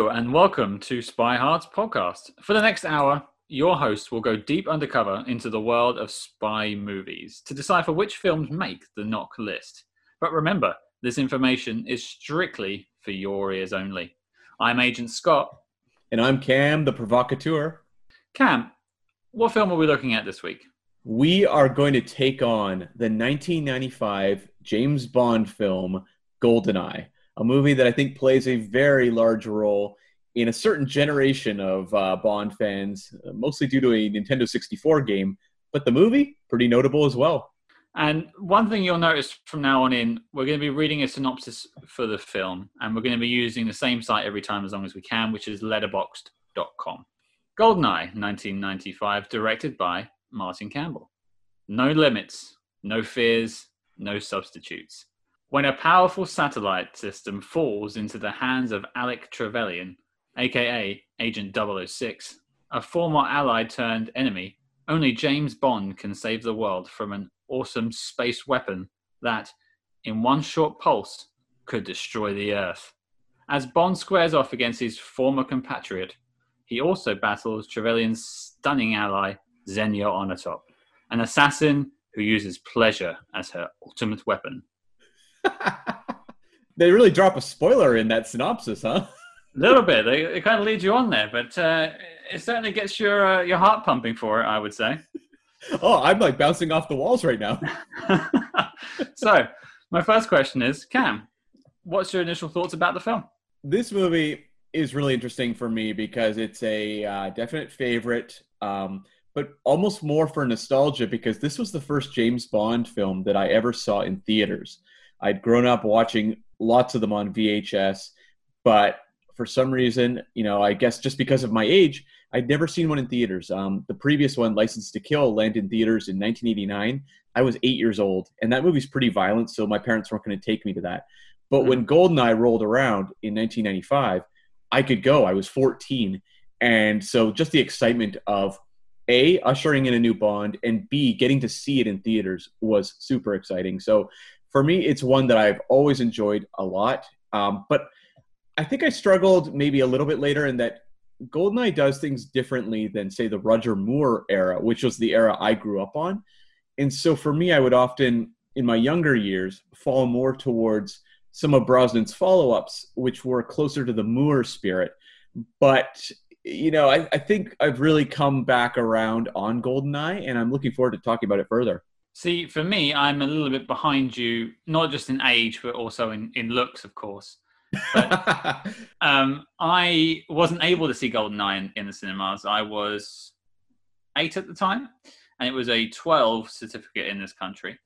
Hello, and welcome to Spy Hearts podcast. For the next hour, your host will go deep undercover into the world of spy movies to decipher which films make the knock list. But remember, this information is strictly for your ears only. I'm Agent Scott. And I'm Cam, the provocateur. Cam, what film are we looking at this week? We are going to take on the 1995 James Bond film Goldeneye, a movie that I think plays a very large role in a certain generation of uh, Bond fans, uh, mostly due to a Nintendo 64 game, but the movie, pretty notable as well. And one thing you'll notice from now on in, we're going to be reading a synopsis for the film, and we're going to be using the same site every time as long as we can, which is letterboxd.com. Goldeneye, 1995, directed by Martin Campbell. No limits, no fears, no substitutes. When a powerful satellite system falls into the hands of Alec Trevelyan, aka Agent 006, a former ally turned enemy, only James Bond can save the world from an awesome space weapon that, in one short pulse, could destroy the Earth. As Bond squares off against his former compatriot, he also battles Trevelyan's stunning ally, Xenia Onatopp, an assassin who uses pleasure as her ultimate weapon. they really drop a spoiler in that synopsis, huh? A little bit. They, it kind of leads you on there, but uh, it certainly gets your uh, your heart pumping for it. I would say. Oh, I'm like bouncing off the walls right now. so, my first question is, Cam, what's your initial thoughts about the film? This movie is really interesting for me because it's a uh, definite favorite, um, but almost more for nostalgia because this was the first James Bond film that I ever saw in theaters. I'd grown up watching lots of them on VHS, but for some reason, you know, I guess just because of my age, I'd never seen one in theaters. Um, the previous one, License to Kill, landed in theaters in 1989. I was eight years old, and that movie's pretty violent, so my parents weren't going to take me to that. But when Goldeneye rolled around in 1995, I could go. I was 14. And so just the excitement of A, ushering in a new Bond, and B, getting to see it in theaters was super exciting. So for me, it's one that I've always enjoyed a lot. Um, but I think I struggled maybe a little bit later in that Goldeneye does things differently than, say, the Roger Moore era, which was the era I grew up on. And so for me, I would often, in my younger years, fall more towards some of Brosnan's follow ups, which were closer to the Moore spirit. But, you know, I, I, think I've really come back around on Goldeneye, and I'm looking forward to talking about it further. See, for me, I'm a little bit behind you, not just in age, but also in, in looks, of course. But, um, I wasn't able to see Goldeneye in, in the cinemas. I was eight at the time, and it was a 12 certificate in this country.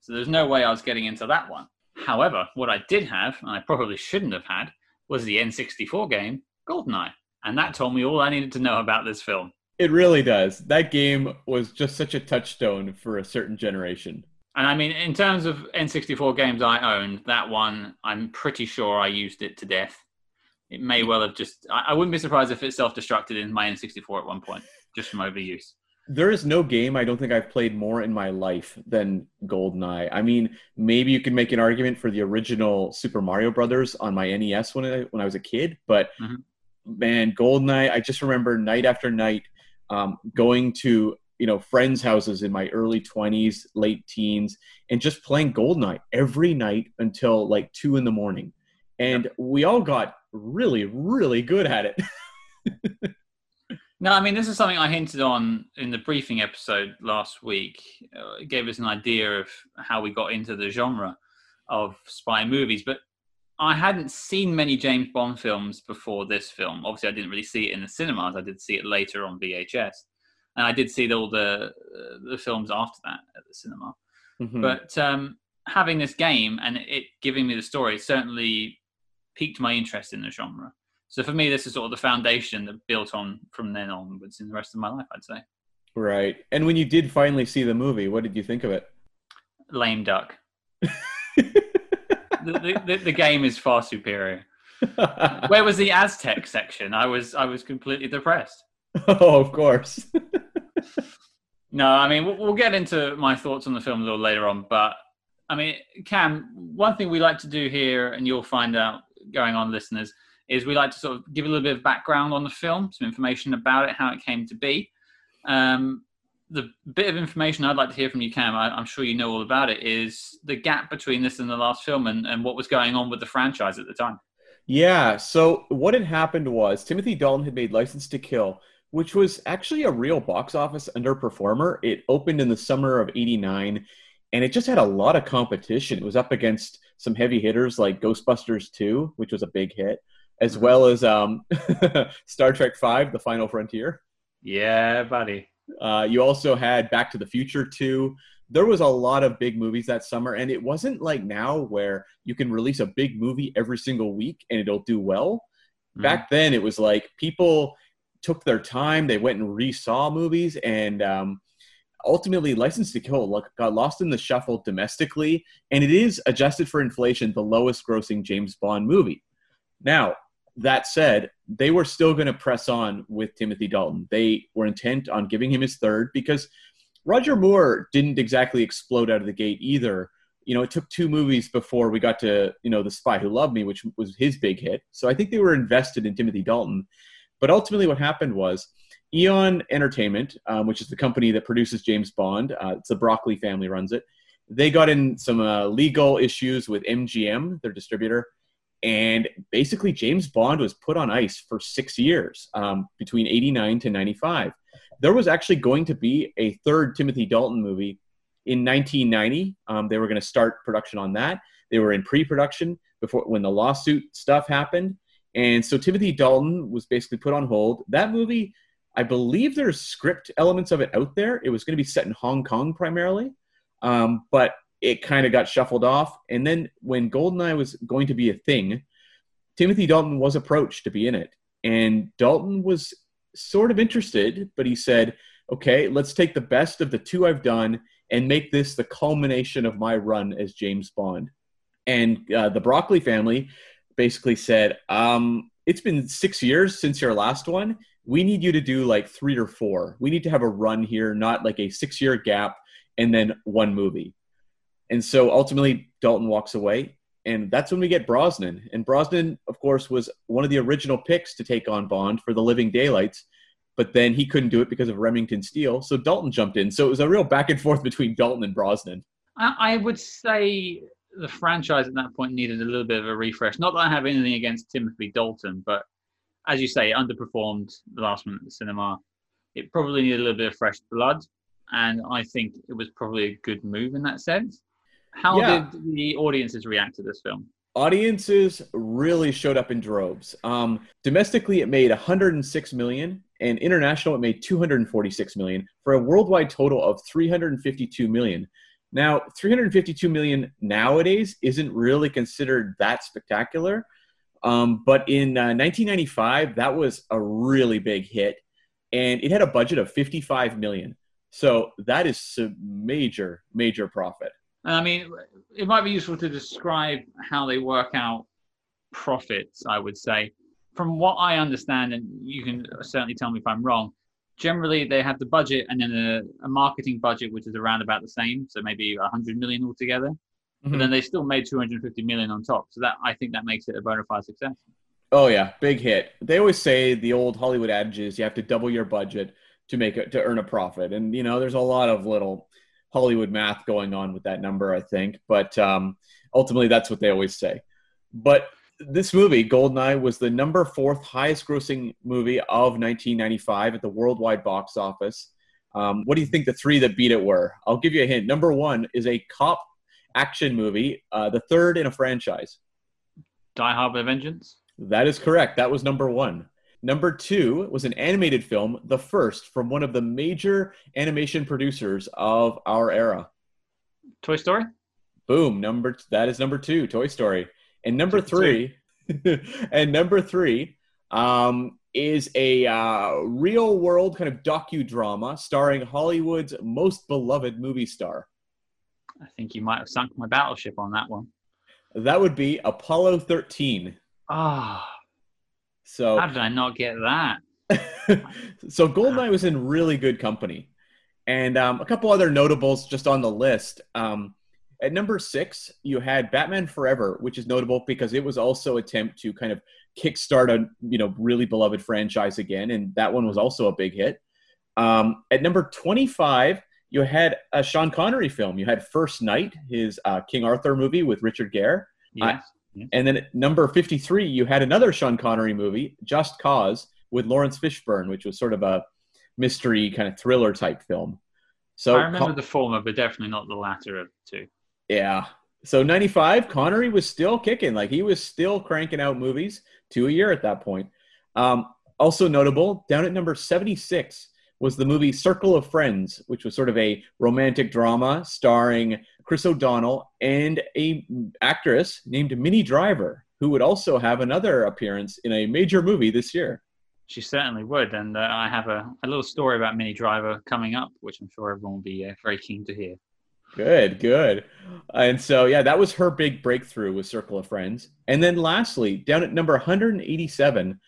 So there's no way I was getting into that one. However, what I did have, and I probably shouldn't have had, was the N64 game GoldenEye. And that told me all I needed to know about this film. It really does. That game was just such a touchstone for a certain generation. And I mean, in terms of N64 games I owned, that one, I'm pretty sure I used it to death. It may well have just, I, wouldn't be surprised if it self destructed in my N64 at one point, just from overuse there is no game I don't think I've played more in my life than GoldenEye. I mean, maybe you can make an argument for the original Super Mario Brothers on my NES when I, when I was a kid, but mm-hmm. man, GoldenEye, I just remember night after night um, going to you know friends' houses in my early 20s, late teens, and just playing GoldenEye every night until like two in the morning, and we all got really, really good at it. No, I mean, this is something I hinted on in the briefing episode last week. Uh, it gave us an idea of how we got into the genre of spy movies, but I hadn't seen many James Bond films before this film. Obviously, I didn't really see it in the cinemas. I did see it later on VHS, and I did see all the uh, the films after that at the cinema. Mm-hmm. But um, having this game and it giving me the story certainly piqued my interest in the genre. So for me, this is sort of the foundation that built on from then onwards in the rest of my life, I'd say. Right. And when you did finally see the movie, what did you think of it? Lame duck. the, the, the, game is far superior. Where was the Aztec section? I was I was completely depressed. Oh, of course. no, I mean we'll, we'll get into my thoughts on the film a little later on, but I mean, Cam, one thing we like to do here, and you'll find out going on, listeners, is we like to sort of give a little bit of background on the film, some information about it, how it came to be. Um, the bit of information I'd like to hear from you, Cam, I, am sure you know all about it, is the gap between this and the last film and, and what was going on with the franchise at the time. Yeah, so what had happened was Timothy Dalton had made License to Kill, which was actually a real box office underperformer. It opened in the summer of 89 and it just had a lot of competition. It was up against some heavy hitters like Ghostbusters 2, which was a big hit, as mm-hmm. well as um, Star Trek 5, The Final Frontier. Yeah, buddy. Uh, you also had Back to the Future 2. There was a lot of big movies that summer, and it wasn't like now where you can release a big movie every single week and it'll do well. Mm-hmm. Back then, it was like people took their time, they went and resaw movies, and um, ultimately License to Kill got lost in the shuffle domestically, and it is adjusted for inflation the lowest grossing James Bond movie. Now, that said, they were still going to press on with Timothy Dalton. They were intent on giving him his third because Roger Moore didn't exactly explode out of the gate either. You know, it took two movies before we got to, you know, The Spy Who Loved Me, which was his big hit. So I think they were invested in Timothy Dalton. But ultimately, what happened was Eon Entertainment, um, which is the company that produces James Bond, uh, it's the Broccoli family runs it. They got in some uh, legal issues with MGM, their distributor, and basically James Bond was put on ice for six years um, between 89 to 95. There was actually going to be a third Timothy Dalton movie in 1990. Um, they were going to start production on that. They were in pre-production before when the lawsuit stuff happened, and so Timothy Dalton was basically put on hold. That movie I believe there's script elements of it out there. It was going to be set in Hong Kong primarily, um, but it kind of got shuffled off. And then when Goldeneye was going to be a thing, Timothy Dalton was approached to be in it. And Dalton was sort of interested, but he said, okay, let's take the best of the two I've done and make this the culmination of my run as James Bond. And uh, the Broccoli family basically said, um, it's been six years since your last one we need you to do like three or four. We need to have a run here, not like a six year gap and then one movie. And so ultimately, Dalton walks away. And that's when we get Brosnan. And Brosnan, of course, was one of the original picks to take on Bond for the Living Daylights. But then he couldn't do it because of Remington Steele. So Dalton jumped in. So it was a real back and forth between Dalton and Brosnan. I would say the franchise at that point needed a little bit of a refresh. Not that I have anything against Timothy Dalton, but as you say, it underperformed the last one at the cinema. It probably needed a little bit of fresh blood, and I think it was probably a good move in that sense. How yeah. did the audiences react to this film? Audiences really showed up in droves. Um, domestically, it made 106 million, and international, it made 246 million for a worldwide total of 352 million. Now, 352 million nowadays isn't really considered that spectacular. Um, but in uh, 1995, that was a really big hit, and it had a budget of 55 million. So that is a major, major profit. I mean, it might be useful to describe how they work out profits. I would say, from what I understand, and you can certainly tell me if I'm wrong. Generally, they have the budget and then a, a marketing budget, which is around about the same, so maybe 100 million altogether mm-hmm. but then they still made 250 million on top. So that I think that makes it a bona fide success. Oh yeah, big hit. They always say the old Hollywood adages you have to double your budget to make it to earn a profit, and you know there's a lot of little Hollywood math going on with that number, I think. But um, ultimately, that's what they always say. But this movie, Goldeneye, was the number fourth highest grossing movie of 1995 at the worldwide box office. Um, what do you think the three that beat it were? I'll give you a hint. Number one is a cop action movie, uh, the third in a franchise. Die Hard with Vengeance? That is correct. That was number one. Number two was an animated film, the first from one of the major animation producers of our era. Toy Story? Boom. Number that is number two, Toy Story. And number three, and number three um, is a uh, real world kind of docudrama starring Hollywood's most beloved movie star. I think you might have sunk my battleship on that one. That would be Apollo 13. Ah. So how did I not get that? so Goldeneye was in really good company. And um, a couple other notables just on the list. Um, at number six, you had Batman Forever, which is notable because it was also attempt to kind of kickstart a you know really beloved franchise again, and that one was also a big hit. Um, at number 25, you had a Sean Connery film. You had First Knight, his uh, King Arthur movie with Richard Gere. Yes. Uh, and then at number 53, you had another Sean Connery movie, Just Cause, with Laurence Fishburne, which was sort of a mystery kind of thriller type film. So I remember the former, but definitely not the latter of the two. Yeah. So 95, Connery was still kicking. Like he was still cranking out movies, two a year at that point. Um, also notable, down at number 76 was the movie Circle of Friends, which was sort of a romantic drama starring Chris O'Donnell and a actress named Minnie Driver, who would also have another appearance in a major movie this year. She certainly would, and uh, I have a, a little story about Minnie Driver coming up, which I'm sure everyone will be uh, very keen to hear. Good, good. And so, yeah, that was her big breakthrough with Circle of Friends. And then lastly, down at number 187,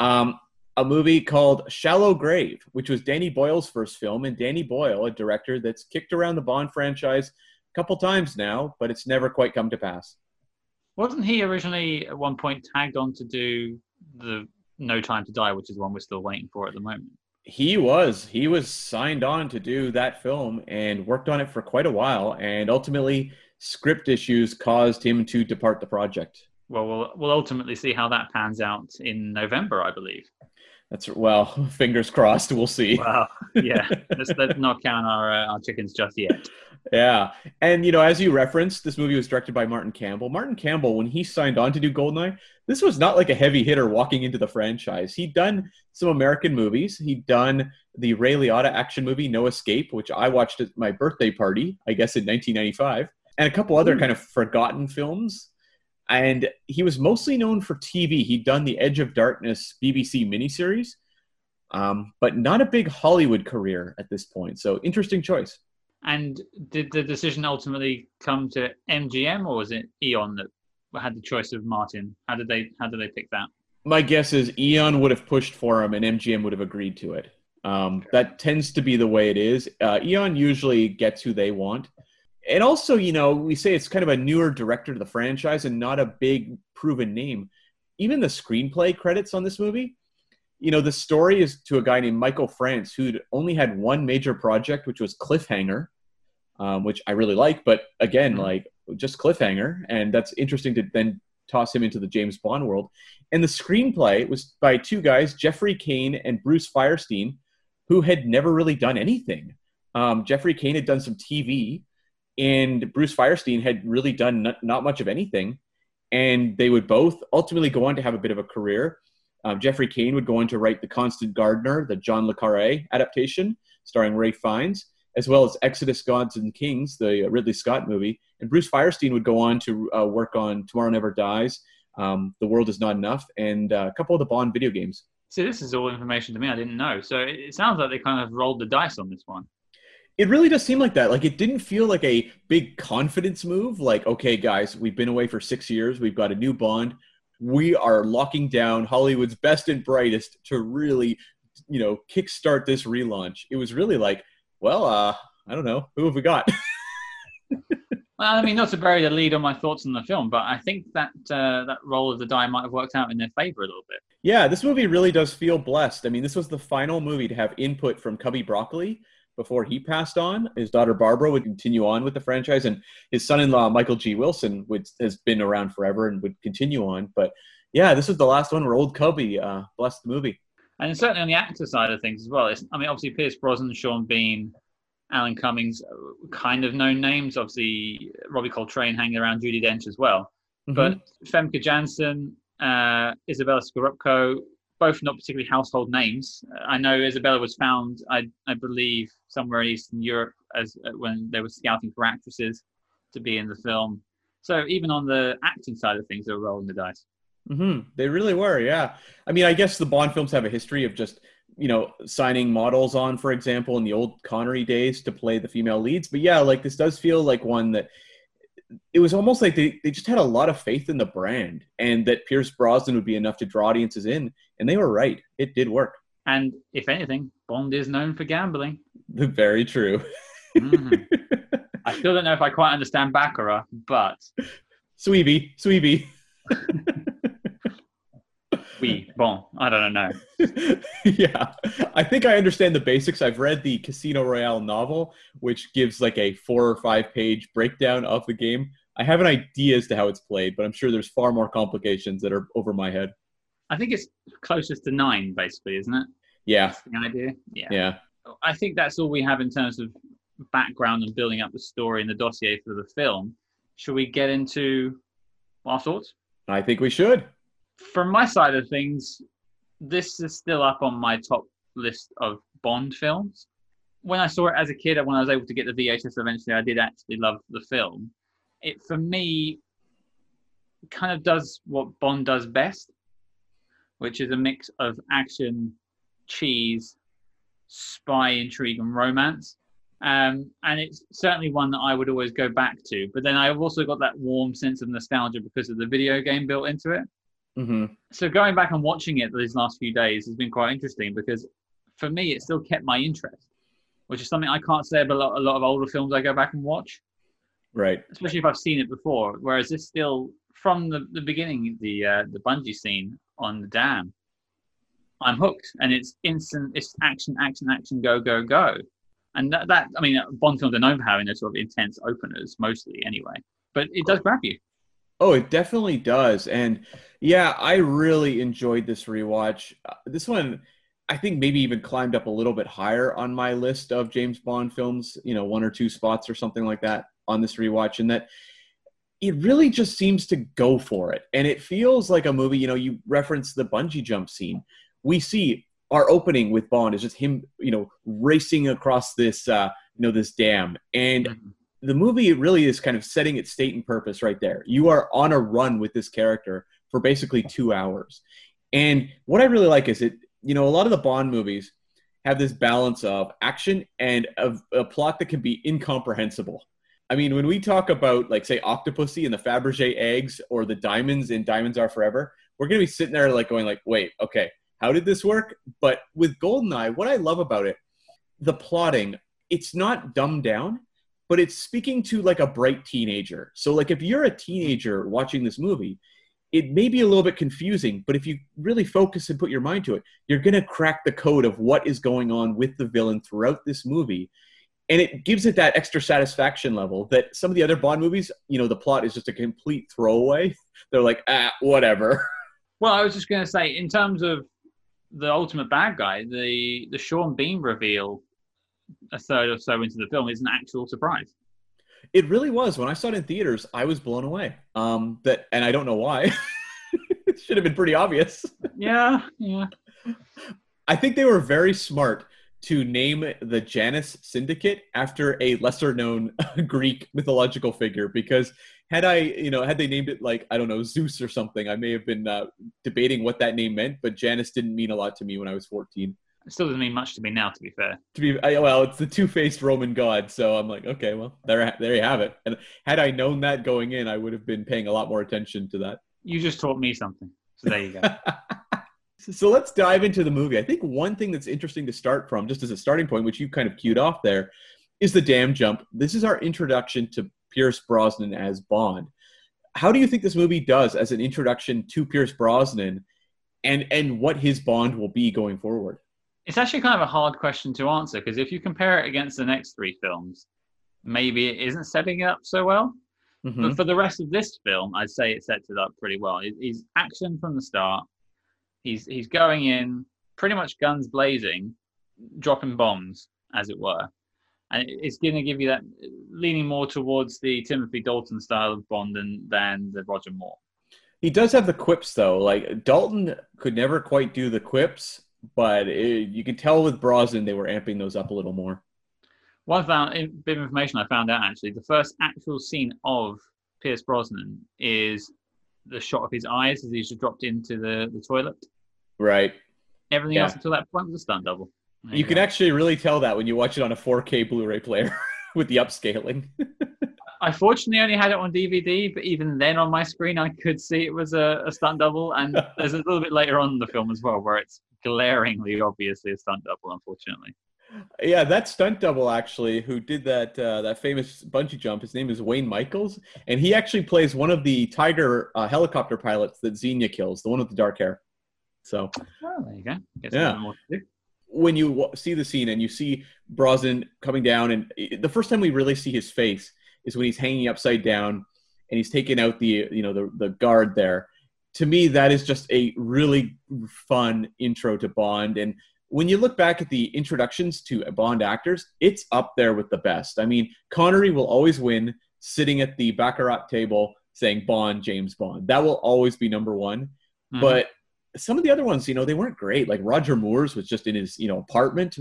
um, a movie called Shallow Grave, which was Danny Boyle's first film. And Danny Boyle, a director that's kicked around the Bond franchise a couple times now, but it's never quite come to pass. Wasn't he originally at one point tagged on to do the No Time to Die, which is the one we're still waiting for at the moment? He was. He was signed on to do that film and worked on it for quite a while. And ultimately, script issues caused him to depart the project. Well, we'll, we'll ultimately see how that pans out in November, I believe. That's well, fingers crossed. We'll see. Wow. Yeah. let's, let's not count our uh, our chickens just yet. Yeah, and you know, as you referenced, this movie was directed by Martin Campbell. Martin Campbell, when he signed on to do Goldeneye, this was not like a heavy hitter walking into the franchise. He'd done some American movies. He'd done the Ray Liotta action movie No Escape, which I watched at my birthday party, I guess in 1995, and a couple other Ooh. kind of forgotten films. And he was mostly known for TV. He'd done the Edge of Darkness BBC miniseries, um, but not a big Hollywood career at this point. So interesting choice. And did the decision ultimately come to MGM, or was it Eon that had the choice of Martin? How did they How did they pick that? My guess is Eon would have pushed for him, and MGM would have agreed to it. Um, that tends to be the way it is. Uh, Eon usually gets who they want, and also, you know, we say it's kind of a newer director to the franchise and not a big proven name. Even the screenplay credits on this movie, you know, the story is to a guy named Michael France who'd only had one major project, which was Cliffhanger, um, which I really like. But again, mm-hmm. like just cliffhanger, and that's interesting to then toss him into the James Bond world. And the screenplay was by two guys, Jeffrey Caine and Bruce Feirstein, who had never really done anything. Um, Jeffrey Caine had done some TV, and Bruce Feirstein had really done not, not, much of anything. And they would both ultimately go on to have a bit of a career. Um, Jeffrey Caine would go on to write The Constant Gardener, the John Le Carre adaptation, starring Ralph Fiennes as well as Exodus Gods and Kings, the Ridley Scott movie. And Bruce Feirstein would go on to uh, work on Tomorrow Never Dies, um, The World Is Not Enough, and uh, a couple of the Bond video games. So this is all information to me I didn't know. So it sounds like they kind of rolled the dice on this one. It really does seem like that. Like it didn't feel like a big confidence move. Like, okay, guys, we've been away for six years. We've got a new Bond. We are locking down Hollywood's best and brightest to really, you know, kickstart this relaunch. It was really like, well, uh, I don't know. Who have we got? well, I mean, not to bury the lead on my thoughts on the film, but I think that uh, that roll of the die might have worked out in their favor a little bit. Yeah, this movie really does feel blessed. I mean, this was the final movie to have input from Cubby Broccoli before he passed on. His daughter Barbara would continue on with the franchise, and his son-in-law Michael G. Wilson would, has been around forever and would continue on. But yeah, this was the last one where old Cubby uh, blessed the movie and certainly on the actor side of things as well. It's, I mean, obviously Pierce Brosnan, Sean Bean, Alan Cummings, kind of known names. Obviously Robbie Coltrane hanging around Judi Dench as well. Mm-hmm. But Famke Janssen, uh, Izabella Scorupco, both not particularly household names. I know Izabella was found, I, I believe, somewhere in Eastern Europe as uh, when they were scouting for actresses to be in the film. So even on the acting side of things, they were rolling the dice. Mm-hmm. They really were, yeah. I mean, I guess the Bond films have a history of just you know signing models on, for example, in the old Connery days to play the female leads. But yeah, like this does feel like one that it was almost like they, they just had a lot of faith in the brand and that Pierce Brosnan would be enough to draw audiences in, and they were right. It did work. And if anything, Bond is known for gambling. Very true. mm-hmm. I still don't know if I quite understand Baccarat, but Sweeby, Sweeby. Oui, bon, I don't know. yeah, I think I understand the basics. I've read the Casino Royale novel, which gives like a four or five page breakdown of the game. I have an idea as to how it's played, but I'm sure there's far more complications that are over my head. I think it's closest to nine, basically, isn't it? Yeah. That's the idea. Yeah. Yeah. I think that's all we have in terms of background and building up the story and the dossier for the film. Should we get into our thoughts? I think we should. From my side of things, this is still up on my top list of Bond films. When I saw it as a kid, and when I was able to get the VHS eventually, I did actually love the film. It, for me, kind of does what Bond does best, which is a mix of action, cheese, spy intrigue, and romance. Um, and it's certainly one that I would always go back to. But then I've also got that warm sense of nostalgia because of the video game built into it. Hmm So going back and watching it these last few days has been quite interesting because for me it still kept my interest, which is something I can't say about a lot, a lot of older films I go back and watch, Right. especially if I've seen it before. Whereas this still from the, the beginning, the uh, the bungee scene on the dam, I'm hooked, and it's instant. It's action, action, action, go, go, go. And that, that I mean, Bond films are known for having those sort of intense openers, mostly anyway. But it does grab you. Oh, it definitely does. And yeah, I really enjoyed this rewatch. Uh, this one, I think maybe even climbed up a little bit higher on my list of James Bond films, you know, one or two spots or something like that on this rewatch. And that it really just seems to go for it. And it feels like a movie, you know, you reference the bungee jump scene. We see our opening with Bond is just him, you know, racing across this, uh, you know, this dam. And the movie really is kind of setting its state and purpose right there. You are on a run with this character for basically two hours. And what I really like is it, you know, a lot of the Bond movies have this balance of action and a, a plot that can be incomprehensible. I mean, when we talk about, like, say, Octopussy and the Fabergé eggs or the diamonds in Diamonds Are Forever, we're going to be sitting there, like, going, like, wait, okay, how did this work? But with Goldeneye, what I love about it, the plotting, it's not dumbed down but it's speaking to like a bright teenager. So like if you're a teenager watching this movie, it may be a little bit confusing, but if you really focus and put your mind to it, you're going to crack the code of what is going on with the villain throughout this movie. And it gives it that extra satisfaction level that some of the other Bond movies, you know, the plot is just a complete throwaway. They're like, ah, whatever. Well, I was just going to say, in terms of the ultimate bad guy, the the Sean Bean reveal a third or so into the film is an actual surprise. It really was. When I saw it in theaters, I was blown away. Um, that, and I don't know why. it should have been pretty obvious. Yeah, yeah. I think they were very smart to name the Janus Syndicate after a lesser known Greek mythological figure because had I, you know, had they named it like, I don't know, Zeus or something, I may have been uh, debating what that name meant, but Janus didn't mean a lot to me when I was 14. It still doesn't mean much to me now, to be fair. To be I, well, it's the two-faced Roman god, so I'm like, okay, well, there, there you have it. And had I known that going in, I would have been paying a lot more attention to that. You just taught me something. So there you go. so let's dive into the movie. I think one thing that's interesting to start from, just as a starting point, which you kind of queued off there, is the dam jump. This is our introduction to Pierce Brosnan as Bond. How do you think this movie does as an introduction to Pierce Brosnan, and and what his Bond will be going forward? It's actually kind of a hard question to answer because if you compare it against the next three films, maybe it isn't setting it up so well. Mhm. But for the rest of this film, I'd say it sets it up pretty well. He's action from the start. He's he's going in pretty much guns blazing, dropping bombs, as it were, and it's going to give you that leaning more towards the Timothy Dalton style of Bond than than the Roger Moore. He does have the quips though. Like Dalton could never quite do the quips, but it, you could tell with Brosnan they were amping those up a little more. Found a bit of information I found out actually. The first actual scene of Pierce Brosnan is the shot of his eyes as he's just dropped into the, the toilet. Right. Everything Yeah. else until that point was a stunt double. There You can actually really tell that when you watch it on a 4K Blu-ray player with the upscaling. I fortunately only had it on DVD, but even then on my screen I could see it was a, a stunt double. And there's a little bit later on in the film as well where it's glaringly obviously a stunt double, unfortunately. yeah, that stunt double actually, who did that uh, that famous bungee jump. His name is Wayne Michaels, and he actually plays one of the Tiger uh, helicopter pilots that Xenia kills, the one with the dark hair. So Oh, there you go. Gets Yeah. a bit more to do. when you w- see the scene and you see Brosnan coming down, and the first time we really see his face is when he's hanging upside down and he's taking out the you know the the guard there. To me, that is just a really fun intro to Bond. And when you look back at the introductions to Bond actors, it's up there with the best. I mean, Connery will always win sitting at the Baccarat table saying Bond, James Bond. That will always be number one Mhm. but some of the other ones, you know, they weren't great. Like Roger Moore's was just in his, you know, apartment.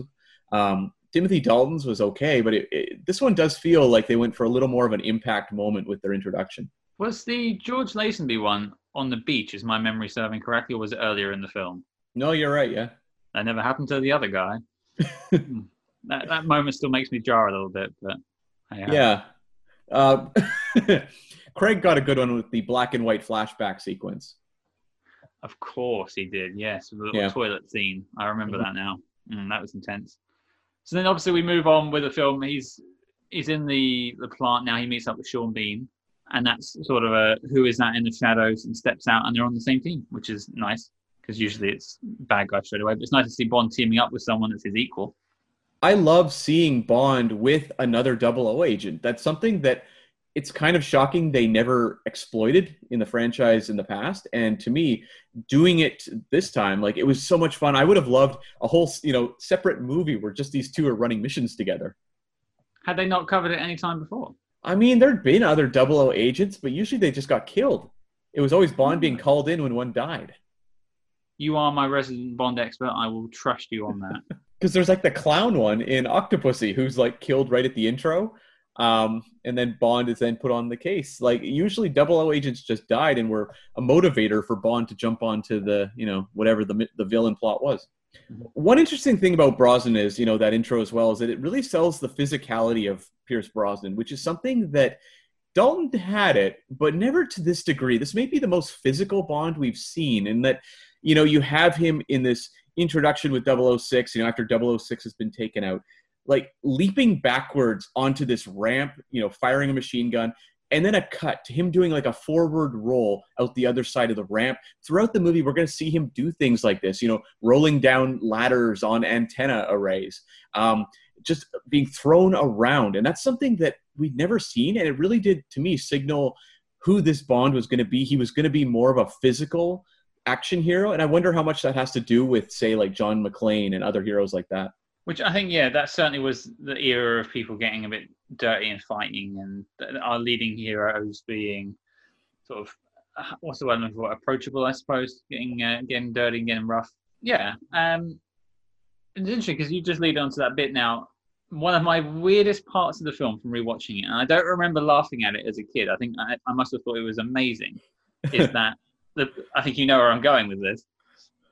Um, Timothy Dalton's was okay, but it, it, this one does feel like they went for a little more of an impact moment with their introduction. was the George Lazenby one on the beach? Is my memory serving correctly, or was it earlier in the film? No, you're right. Yeah, That never happened to the other guy. Hmm. that that moment still makes me jar a little bit, but uh, yeah. Uh, Craig got a good one with the black and white flashback sequence. Of course he did. Yes, the little Yeah. toilet scene. I remember Mhm. that now. Mm, that was intense. So then, obviously, we move on with the film. He's he's in the the plant now. He meets up with Sean Bean, and that's sort of a who is that in the shadows and steps out, and they're on the same team, which is nice because usually it's bad guy straight away. But it's nice to see Bond teaming up with someone that's his equal. I love seeing Bond with another 00 agent. That's something that it's kind of shocking they never exploited in the franchise in the past. And to me, doing it this time, like it was so much fun. I would have loved a whole, you know, separate movie where just these two are running missions together. Had they not covered it any time before? I mean, there'd been other 00 agents, but usually they just got killed. It was always Bond being called in when one died. You are my resident Bond expert. I will trust you on that. because there's like the clown one in Octopussy who's like killed right at the intro, um, and then Bond is then put on the case. Like usually, Double O agents just died and were a motivator for Bond to jump onto the you know whatever the the villain plot was. One interesting thing about Brosnan is you know that intro as well is that it really sells the physicality of Pierce Brosnan, which is something that. Dalton had it, but never to this degree. This may be the most physical Bond we've seen, in that, you know, you have him in this introduction with 006, you know, after 006 has been taken out, like leaping backwards onto this ramp, you know, firing a machine gun, and then a cut to him doing like a forward roll out the other side of the ramp. Throughout the movie, we're going to see him do things like this, you know, rolling down ladders on antenna arrays, um, just being thrown around. And that's something that we'd never seen. And it really did, to me, signal who this Bond was going to be. He was going to be more of a physical action hero. And I wonder how much that has to do with, say, like John McClane and other heroes like that. Which I think, yeah, that certainly was the era of people getting a bit dirty and fighting, and our leading heroes being sort of uh, what's the word I'm looking for? Approachable, I suppose. Getting uh, getting dirty and getting rough. Yeah, um, it's interesting because you just lead on to that bit now. One of my weirdest parts of the film from rewatching it, and I don't remember laughing at it as a kid. I think I, I must have thought it was amazing. Is that the? I think you know where I'm going with this.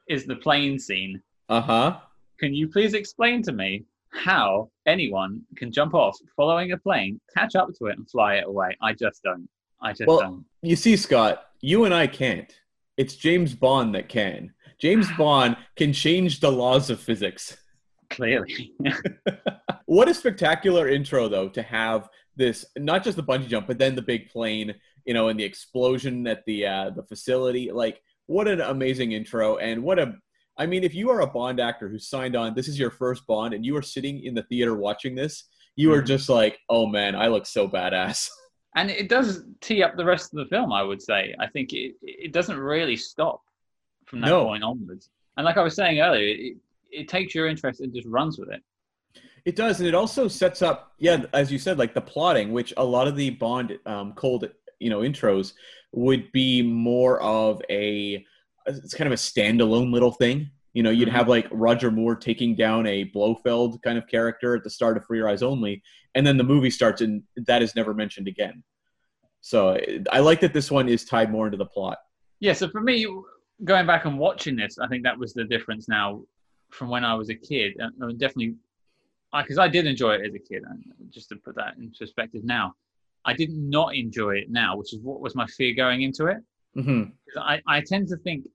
Is the plane scene Uh huh. Can you please explain to me how anyone can jump off following a plane, catch up to it, and fly it away? I just don't. I just Well- don't. You see, Scott, you and I can't. It's James Bond that can. James Bond can change the laws of physics. Clearly. What a spectacular intro, though, to have this not just the bungee jump, but then the big plane, you know, and the explosion at the uh, the facility. Like, what an amazing intro, and what a I mean, if you are a Bond actor who signed on, this is your first Bond, and you are sitting in the theater watching this, you are Mhm. just like, oh man, I look so badass. and it does tee up the rest of the film, I would say. I think it, it doesn't really stop from that No. point onwards. And like I was saying earlier, it, it takes your interest and just runs with it. It does, and it also sets up, yeah, as you said, like the plotting, which a lot of the Bond um, cold, you know, intros would be more of a, it's kind of a standalone little thing. You know, you'd Mhm. have like Roger Moore taking down a Blofeld kind of character at the start of For Your Eyes Only, and then the movie starts, and that is never mentioned again. So I like that this one is tied more into the plot. Yeah, so for me, going back and watching this, I think that was the difference now from when I was a kid. And I definitely, because I, did enjoy it as a kid, and just to put that in perspective now, I did not enjoy it now, which is what was my fear going into it. hmm 'Cause I, I tend to think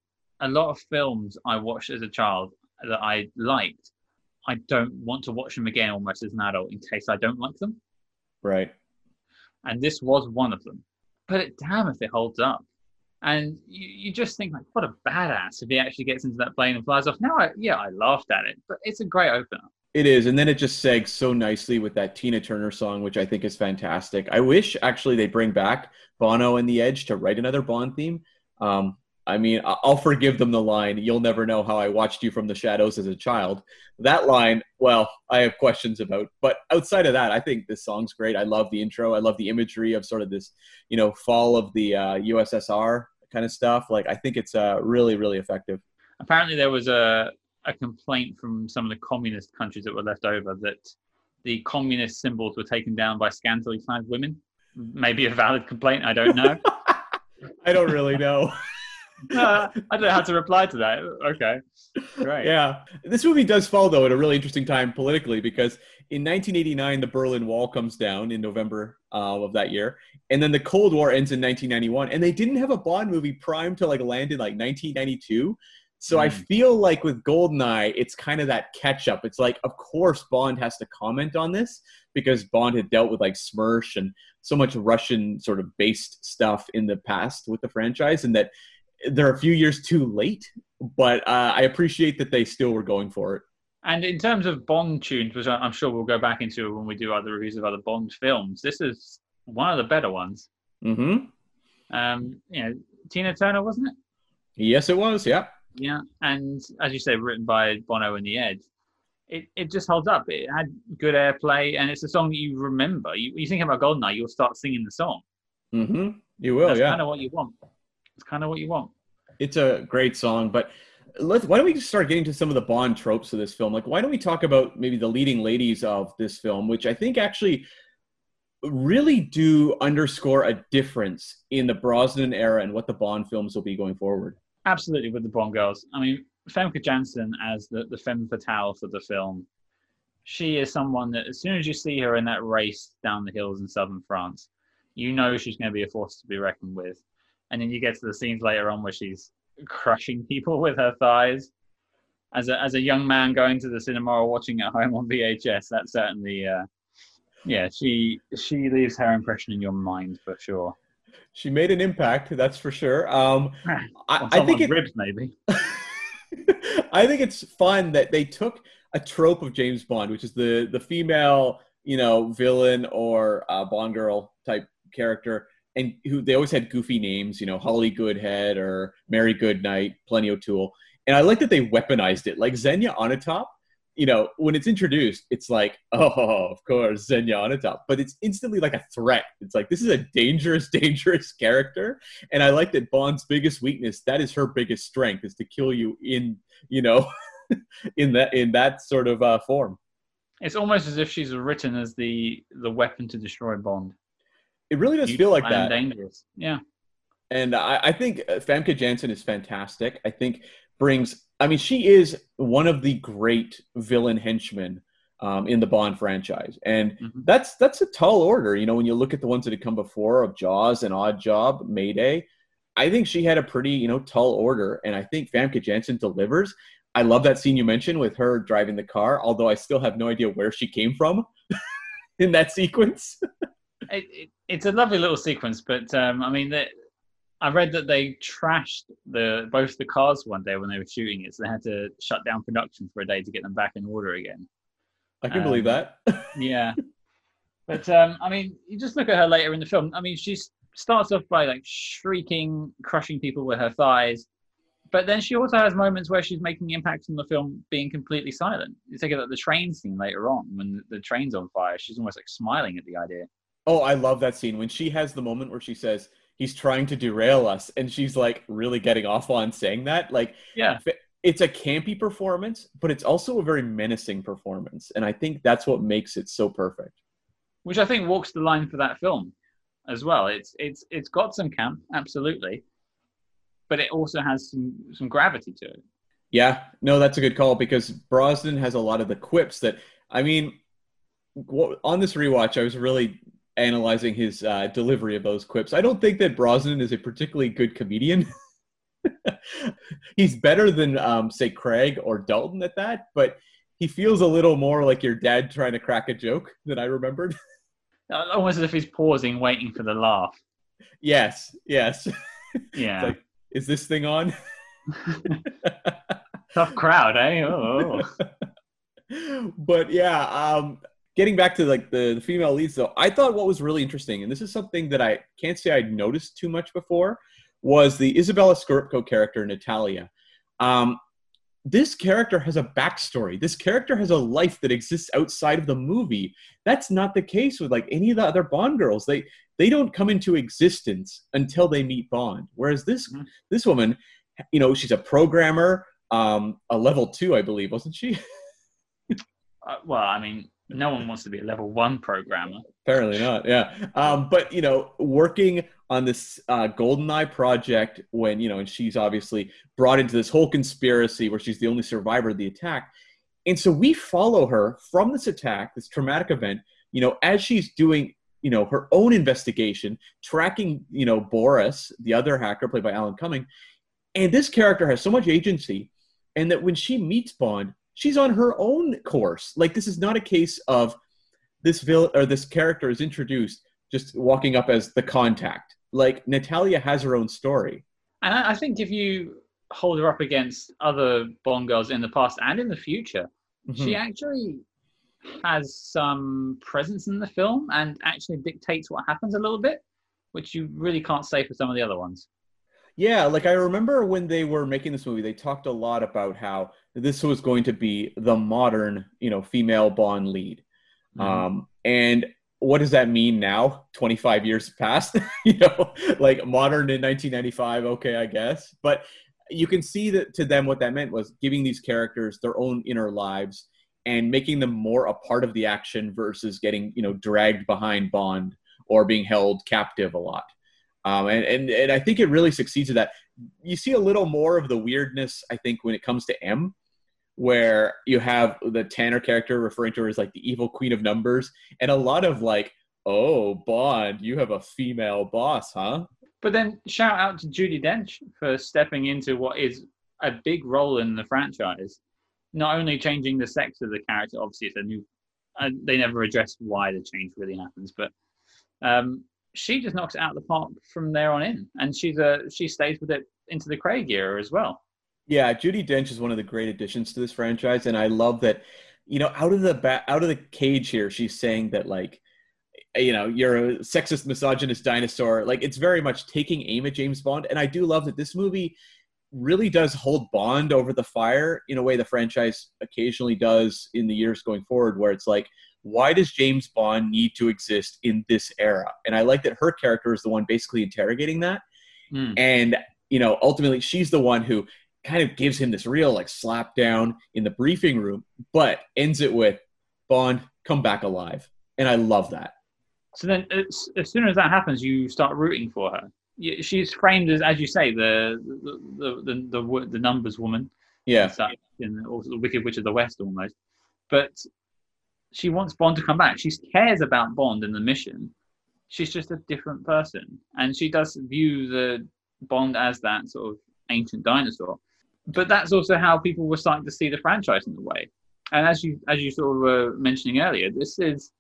a lot of films I watched as a child that I liked, I don't want to watch them again almost as an adult in case I don't like them. Right. And this was one of them. But it, damn if it holds up. And you, you just think like, what a badass if he actually gets into that plane and flies off. Now, I, yeah, I laughed at it, but it's a great opener. It is, and then it just segs so nicely with that Tina Turner song, which I think is fantastic. I wish actually they bring back Bono and the Edge to write another Bond theme. Um, I mean, I'll forgive them the line, you'll never know how I watched you from the shadows as a child. That line, well, I have questions about. But outside of that, I think this song's great. I love the intro. I love the imagery of sort of this, you know, fall of the uh, USSR kind of stuff. Like, I think it's uh, really, really effective. Apparently, there was a, a complaint from some of the communist countries that were left over that the communist symbols were taken down by scantily clad women. Maybe a valid complaint, I don't know. I don't really know. uh, I don't know how to reply to that. Okay, Right. Yeah, this movie does fall though at a really interesting time politically because in 1989 the Berlin Wall comes down in November uh, of that year, and then the Cold War ends in 1991, and they didn't have a Bond movie primed to like land in like 1992. So mm. I hmm. feel like with Goldeneye, it's kind of that catch up. It's like, of course, Bond has to comment on this because Bond had dealt with like Smersh and so much Russian sort of based stuff in the past with the franchise, and that they're a few years too late, but uh, I appreciate that they still were going for it. And in terms of Bond tunes, which I'm sure we'll go back into when we do other reviews of other Bond films, this is one of the better ones. Mm-hmm. Um, you know, Tina Turner, wasn't it? Yes, it was. Yeah. Yeah, and as you say, written by Bono and the Edge. It, it just holds up. It had good airplay, and it's a song that you remember. You, you think about Goldeneye, you'll start singing the song. Mm-hmm. You will, That's yeah. kind of what you want. It's kind of what you want. It's a great song, but let's why don't we just start getting to some of the Bond tropes of this film? Like, why don't we talk about maybe the leading ladies of this film, which I think actually really do underscore a difference in the Brosnan era and what the Bond films will be going forward. Absolutely, with the Bond girls. I mean, Famke Janssen as the, the femme fatale for the film, she is someone that as soon as you see her in that race down the hills in southern France, you know she's going to be a force to be reckoned with and then you get to the scenes later on where she's crushing people with her thighs. As a as a young man going to the cinema or watching at home on VHS, that certainly, uh, yeah, she she leaves her impression in your mind for sure. She made an impact, that's for sure. Um, I, I think it, ribs maybe. I think it's fun that they took a trope of James Bond, which is the the female, you know, villain or uh, Bond girl type character, and who they always had goofy names, you know, Holly Goodhead or Mary Goodnight, Plenty O'Toole. And I like that they weaponized it. Like Xenia Onatopp, you know, when it's introduced, it's like, oh, of course, Xenia Onatopp. But it's instantly like a threat. It's like, this is a dangerous, dangerous character. And I like that Bond's biggest weakness, that is her biggest strength, is to kill you in, you know, in that in that sort of uh, form. It's almost as if she's written as the the weapon to destroy Bond. It really does feel like that. Dangerous. Yeah. And I, I think uh, Famke Janssen is fantastic. I think brings. I mean, she is one of the great villain henchmen um, in the Bond franchise, and mm-hmm. that's that's a tall order. You know, when you look at the ones that had come before of Jaws and Odd Job, Mayday, I think she had a pretty you know tall order, and I think Famke Janssen delivers. I love that scene you mentioned with her driving the car, although I still have no idea where she came from in that sequence. it, it, it's a lovely little sequence, but um, I mean, they, I read that they trashed the both the cars one day when they were shooting it, so they had to shut down production for a day to get them back in order again. I can um, believe that. yeah, but um, I mean, you just look at her later in the film. I mean, she starts off by like shrieking, crushing people with her thighs, but then she also has moments where she's making impacts in the film, being completely silent. You take it at the train scene later on when the train's on fire. She's almost like smiling at the idea. Oh, I love that scene when she has the moment where she says he's trying to derail us, and she's like really getting off on saying that. Like, yeah, it's a campy performance, but it's also a very menacing performance, and I think that's what makes it so perfect. Which I think walks the line for that film as well. It's it's it's got some camp, absolutely, but it also has some some gravity to it. Yeah, no, that's a good call because Brosnan has a lot of the quips that I mean. On this rewatch, I was really analyzing his uh, delivery of those quips. I don't think that Brosnan is a particularly good comedian. He's better than, um, say, Craig or Dalton at that, but he feels a little more like your dad trying to crack a joke than I remembered. Almost as if he's pausing, waiting for the laugh. Yes, yes. Yeah. like, is this thing on? Tough crowd, eh? Oh. but yeah, um, getting back to like the, the female leads though, I thought what was really interesting, and this is something that I can't say I'd noticed too much before, was the Izabella Scorupco character, Natalia. Um, this character has a backstory. This character has a life that exists outside of the movie. That's not the case with like any of the other Bond girls. They they don't come into existence until they meet Bond. Whereas this Mhm. this woman, you know, she's a programmer, um, a level two, I believe, wasn't she? Uh, well, I mean, no one wants to be a level one programmer. Apparently not. Yeah. Um, but you know, working on this uh, GoldenEye project when you know, and she's obviously brought into this whole conspiracy where she's the only survivor of the attack, and so we follow her from this attack, this traumatic event. You know, as she's doing you know her own investigation, tracking you know Boris, the other hacker played by Alan Cumming, and this character has so much agency, and that when she meets Bond, she's on her own course. Like this is not a case of this villain or this character is introduced just walking up as the contact. Like Natalia has her own story. And I, I think if you hold her up against other Bond girls in the past and in the future, she Mhm. actually has some presence in the film and actually dictates what happens a little bit, which you really can't say for some of the other ones. Yeah, like I remember when they were making this movie, they talked a lot about how this was going to be the modern, you know, female Bond lead. Um, and what does that mean now? 25 years past, you know, like modern in 1995. Okay, I guess. But you can see that to them, what that meant was giving these characters their own inner lives and making them more a part of the action versus getting, you know, dragged behind Bond or being held captive a lot. Um, and, and, and I think it really succeeds at that. You see a little more of the weirdness, I think, when it comes to M, where you have the Tanner character referring to her as like the evil queen of numbers, and a lot of like, oh, Bond, you have a female boss, huh? But then shout out to Judi Dench for stepping into what is a big role in the franchise. Not only changing the sex of the character, obviously it's a new. Uh, they never address why the change really happens, but um, she just knocks it out of the park from there on in, and she's a she stays with it into the Craig era as well. Yeah, Judi Dench is one of the great additions to this franchise, and I love that. You know, out of the ba- out of the cage here, she's saying that like, you know, you're a sexist, misogynist dinosaur. Like, it's very much taking aim at James Bond, and I do love that this movie really does hold Bond over the fire in a way the franchise occasionally does in the years going forward, where it's like, why does James Bond need to exist in this era? And I like that her character is the one basically interrogating that, Hmm. and you know, ultimately, she's the one who kind of gives him this real like slap down in the briefing room, but ends it with Bond, come back alive. And I love that. So then, uh, as, as soon as that happens, you start rooting for her. She's framed as, as you say, the the the the, the, the numbers woman. Yeah. and also the Wicked Witch of the West almost. But she wants Bond to come back. She cares about Bond and the mission. She's just a different person, and she does view the Bond as that sort of ancient dinosaur. But that's also how people were starting to see the franchise in a way. And as you as you sort of were mentioning earlier, this is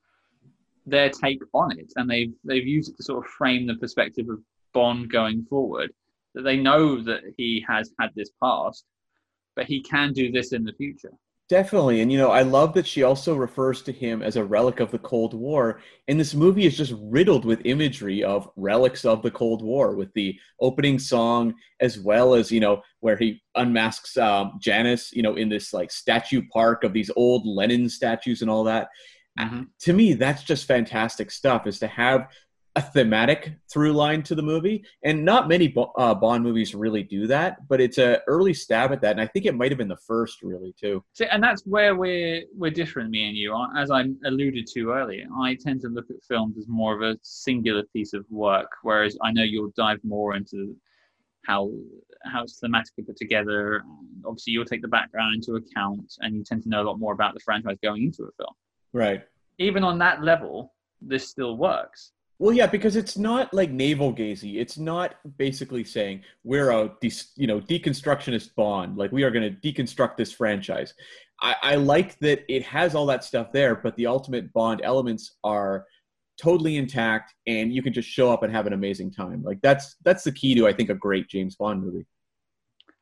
their take on it, and they've they've used it to sort of frame the perspective of Bond going forward. That they know that he has had this past, but he can do this in the future. Definitely. And, you know, I love that she also refers to him as a relic of the Cold War. And this movie is just riddled with imagery of relics of the Cold War, with the opening song, as well as, you know, where he unmasks um, Janus, you know, in this like statue park of these old Lenin statues and all that. Mhm. To me, that's just fantastic stuff, is to have a thematic through line to the movie. And not many uh, Bond movies really do that, but it's a early stab at that. And I think it might have been the first, really, too. So, and that's where we're we're different, me and you. As I alluded to earlier, I tend to look at films as more of a singular piece of work, whereas I know you'll dive more into how how it's thematically put together. Obviously, you'll take the background into account, and you tend to know a lot more about the franchise going into a film. Right. Even on that level, this still works. Well, yeah, because it's not like navel gazy. It's not basically saying we're a de- you know deconstructionist Bond. Like we are going to deconstruct this franchise. I-, I like that it has all that stuff there, but the ultimate Bond elements are totally intact, and you can just show up and have an amazing time. Like that's that's the key to I think a great James Bond movie.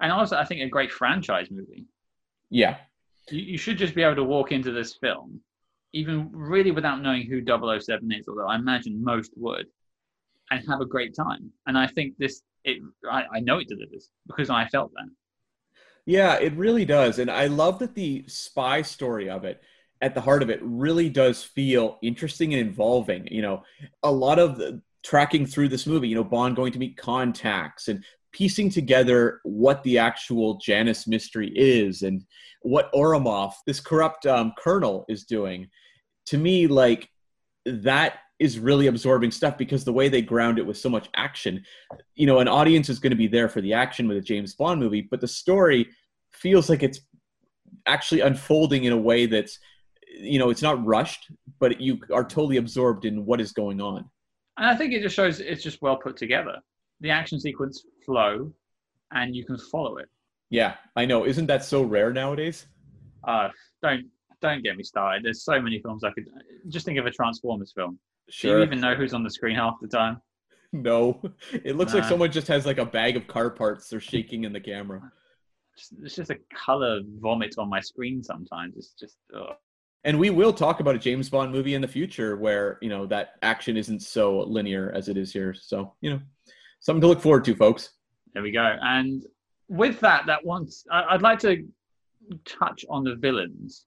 And also, I think a great franchise movie. Yeah, You, you should just be able to walk into this film, even really without knowing who 007 is, although I imagine most would, and have a great time. And I think this, it, I, I know it delivers because I felt that. Yeah, it really does. And I love that the spy story of it, at the heart of it, really does feel interesting and involving. You know, a lot of the tracking through this movie, you know, Bond going to meet contacts and piecing together what the actual Janus mystery is and what Ourumov, this corrupt um, colonel, is doing. To me, like, that is really absorbing stuff because the way they ground it with so much action, you know, an audience is going to be there for the action with a James Bond movie, but the story feels like it's actually unfolding in a way that's, you know, it's not rushed, but you are totally absorbed in what is going on. And I think it just shows it's just well put together. The action sequence flow, and you can follow it. Yeah, I know. Isn't that so rare nowadays? Uh, don't don't get me started. There's so many films I could just think of a Transformers film. Sure. Do you even know who's on the screen half the time? No, it looks like someone just has like a bag of car parts they're shaking in the camera. It's just a color vomit on my screen sometimes. It's just ugh. And we will talk about a James Bond movie in the future where, you know, that action isn't so linear as it is here. So, you know, something to look forward to, folks. there we go. And with that, that once I'd like to touch on the villains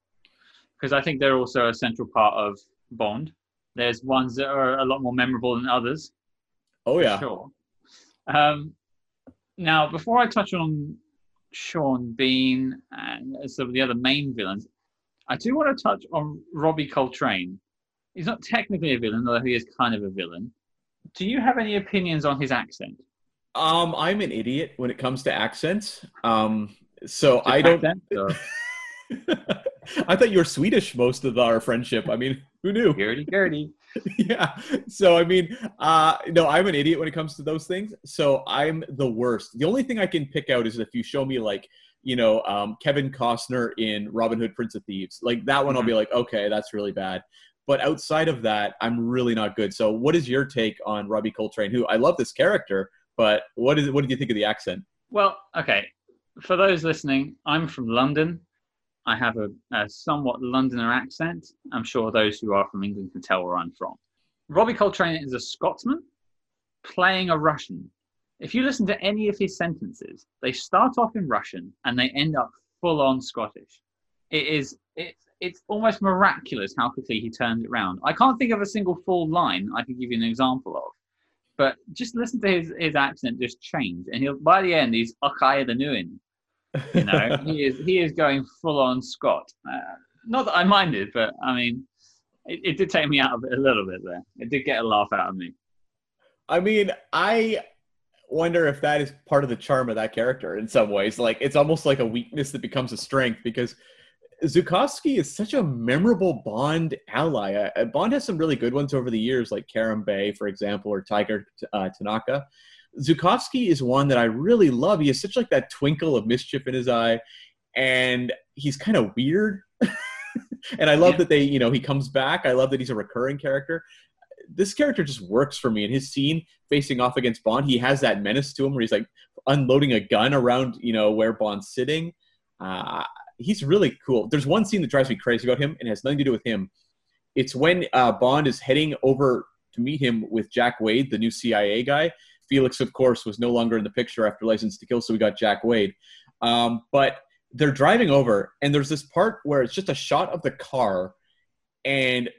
because I think they're also a central part of Bond. There's ones that are a lot more memorable than others. Oh, yeah. Sure. Um, now, before I touch on Sean Bean and some of the other main villains, I do want to touch on Robbie Coltrane. He's not technically a villain, although he is kind of a villain. Do you have any opinions on his accent? Um, I'm an idiot when it comes to accents. Um, so Just I don't. accent, I thought you were Swedish most of our friendship. I mean, who knew? Gertie Gertie. yeah. So I mean, uh, no, I'm an idiot when it comes to those things. So I'm the worst. The only thing I can pick out is if you show me like, you know, um, Kevin Costner in Robin Hood, Prince of Thieves. Like that one, I'll be like, okay, that's really bad. But outside of that, I'm really not good. So what is your take on Robbie Coltrane? Who I love this character, but what is what did you think of the accent? Well, okay. For those listening, I'm from London. I have a, a somewhat Londoner accent. I'm sure those who are from England can tell where I'm from. Robbie Coltrane is a Scotsman playing a Russian. If you listen to any of his sentences, they start off in Russian and they end up full on Scottish. It is it's it's almost miraculous how quickly he turns it around. I can't think of a single full line I can give you an example of. But just listen to his, his accent just change, and he'll by the end he's Akaya the Nuin. You know, he is he is going full on Scott. Uh, not that I minded, but I mean, it, it did take me out of it a little bit there. It did get a laugh out of me. I mean, I wonder if that is part of the charm of that character in some ways. Like it's almost like a weakness that becomes a strength because Zukovsky is such a memorable Bond ally. Uh, Bond has some really good ones over the years, like Kerim Bey, for example, or Tiger uh, Tanaka. Zukovsky is one that I really love. He has such like that twinkle of mischief in his eye, and he's kind of weird. and I love Yeah. that they, you know, he comes back. I love that he's a recurring character. This character just works for me. And his scene facing off against Bond, he has that menace to him where he's like unloading a gun around, you know, where Bond's sitting. Uh, he's really cool. There's one scene that drives me crazy about him and has nothing to do with him. It's when uh, Bond is heading over to meet him with Jack Wade, the new CIA guy. Felix, of course, was no longer in the picture after License to Kill, so we got Jack Wade. Um, but they're driving over, and there's this part where it's just a shot of the car, and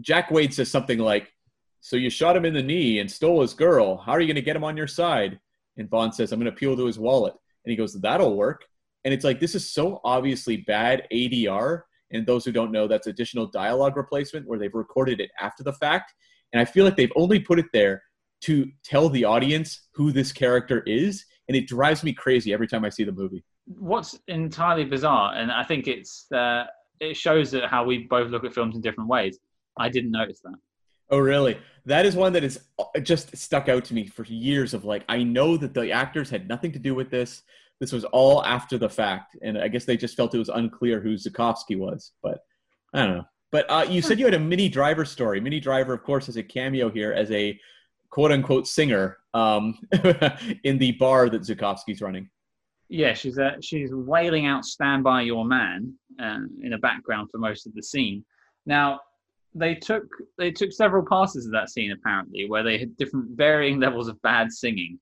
Jack Wade says something like, "So you shot him in the knee and stole his girl. How are you going to get him on your side?" And Bond says, "I'm going to appeal to his wallet." And he goes, "That'll work." And it's like this is so obviously bad ADR. And those who don't know, that's additional dialogue replacement where they've recorded it after the fact. And I feel like they've only put it there to tell the audience who this character is, and it drives me crazy every time I see the movie. What's entirely bizarre, and I think it's uh, it shows that how we both look at films in different ways. I didn't notice that. Oh, really? That is one that is uh, just stuck out to me for years. Of like, I know that the actors had nothing to do with this. This was all after the fact, and I guess they just felt it was unclear who Zukovsky was. But I don't know. But uh, you said you had a Minnie Driver story. Minnie Driver, of course, has a cameo here as a quote unquote singer um, in the bar that Zukovsky's running. Yeah, she's uh, she's wailing out "Stand by Your Man" uh, in the background for most of the scene. Now, they took they took several passes of that scene apparently, where they had different varying levels of bad singing.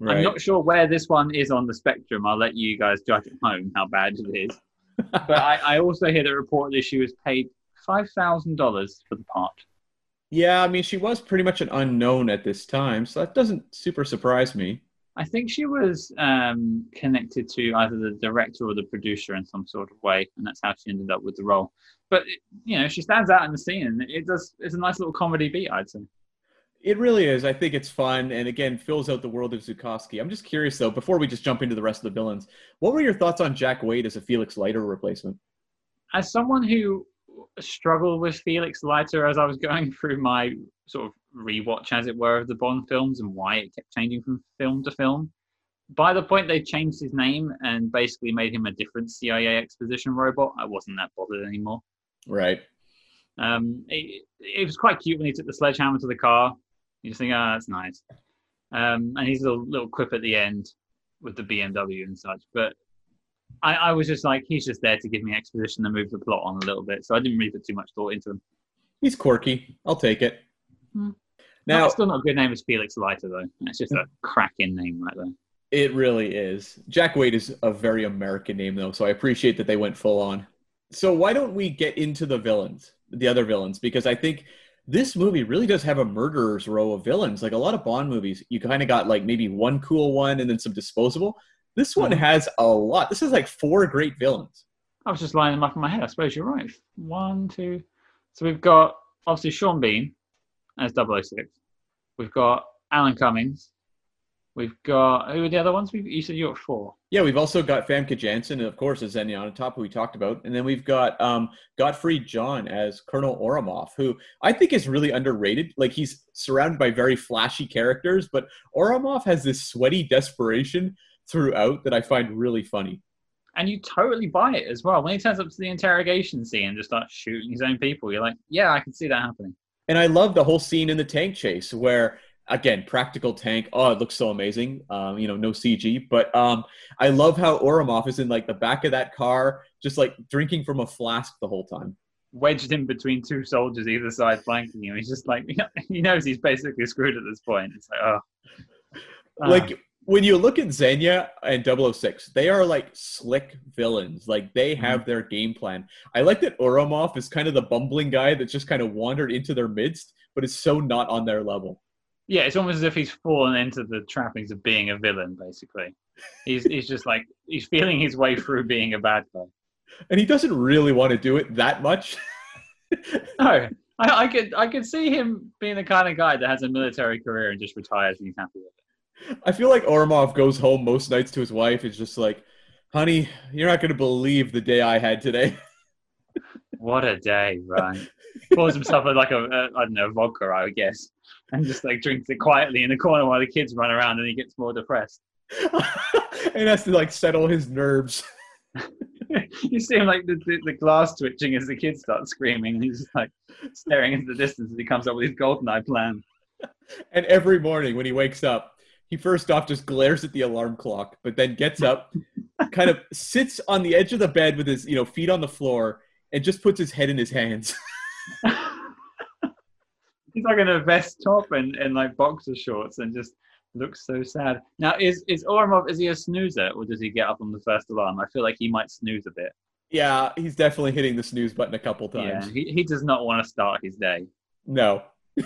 Right. I'm not sure where this one is on the spectrum. I'll let you guys judge at home how bad it is. but I, I also hear that reportedly she was paid five thousand dollars for the part. Yeah, I mean, she was pretty much an unknown at this time, so that doesn't super surprise me. I think she was um, connected to either the director or the producer in some sort of way, and that's how she ended up with the role. But you know, she stands out in the scene, and it does. It's a nice little comedy beat, I'd say. It really is. I think it's fun, and again, fills out the world of Zukovsky. I'm just curious, though, before we just jump into the rest of the villains, what were your thoughts on Jack Wade as a Felix Leiter replacement? As someone who struggled with Felix Leiter as I was going through my sort of rewatch, as it were, of the Bond films and why it kept changing from film to film. By the point they changed his name and basically made him a different CIA exposition robot, I wasn't that bothered anymore. Right. Um, it, it was quite cute when he took the sledgehammer to the car. You just think, ah, oh, that's nice. Um, and his little little quip at the end with the BMW and such. But I, I was just like, he's just there to give me exposition and move the plot on a little bit. So I didn't really put too much thought into him. He's quirky. I'll take it. Hmm. Now, no, still not a good name as Felix Leiter, though. That's just a cracking name right there. It really is. Jack Wade is a very American name, though, so I appreciate that they went full on. So why don't we get into the villains, the other villains? Because I think this movie really does have a murderer's row of villains. Like a lot of Bond movies, you kind of got like maybe one cool one and then some disposable. This one mm-hmm. has a lot. This is like four great villains. I was just lining them up in my head. I suppose you're right. One, two. So we've got obviously Sean Bean as 006. We've got Alan Cummings. We've got who are the other ones? We you said you got four. Yeah, we've also got Famke Janssen, and of course, as Xenia Onatopp, who we talked about, and then we've got um, Gottfried John as Colonel Ourumov, who I think is really underrated. Like he's surrounded by very flashy characters, but Ourumov has this sweaty desperation throughout that I find really funny. And you totally buy it as well. When he turns up to the interrogation scene and just starts shooting his own people, you're like, yeah, I can see that happening. And I love the whole scene in the tank chase where again practical tank oh it looks so amazing um, you know no cg but um, i love how Ourumov is in like the back of that car just like drinking from a flask the whole time wedged in between two soldiers either side flanking him he's just like he knows he's basically screwed at this point it's like oh like when you look at Xenia and 006, they are like slick villains. Like they mm-hmm. have their game plan. I like that Ourumov is kind of the bumbling guy that just kind of wandered into their midst, but is so not on their level. Yeah, it's almost as if he's fallen into the trappings of being a villain. Basically, he's he's just like he's feeling his way through being a bad guy, and he doesn't really want to do it that much. no, I, I could I could see him being the kind of guy that has a military career and just retires and he's happy with it. I feel like Ourumov goes home most nights to his wife. It's just like, honey, you're not going to believe the day I had today. what a day, right? Pours himself like a, a I don't know vodka, I guess and just like drinks it quietly in the corner while the kids run around and he gets more depressed. and has to like settle his nerves. you see him like the, the, the, glass twitching as the kids start screaming and he's just like staring into the distance as he comes up with his golden eye plan. And every morning when he wakes up, he first off just glares at the alarm clock, but then gets up, kind of sits on the edge of the bed with his, you know, feet on the floor and just puts his head in his hands he's like in a vest top and, and like boxer shorts and just looks so sad. Now, is is Ourumov is he a snoozer or does he get up on the first alarm? I feel like he might snooze a bit. Yeah, he's definitely hitting the snooze button a couple times. Yeah, he, he does not want to start his day. No.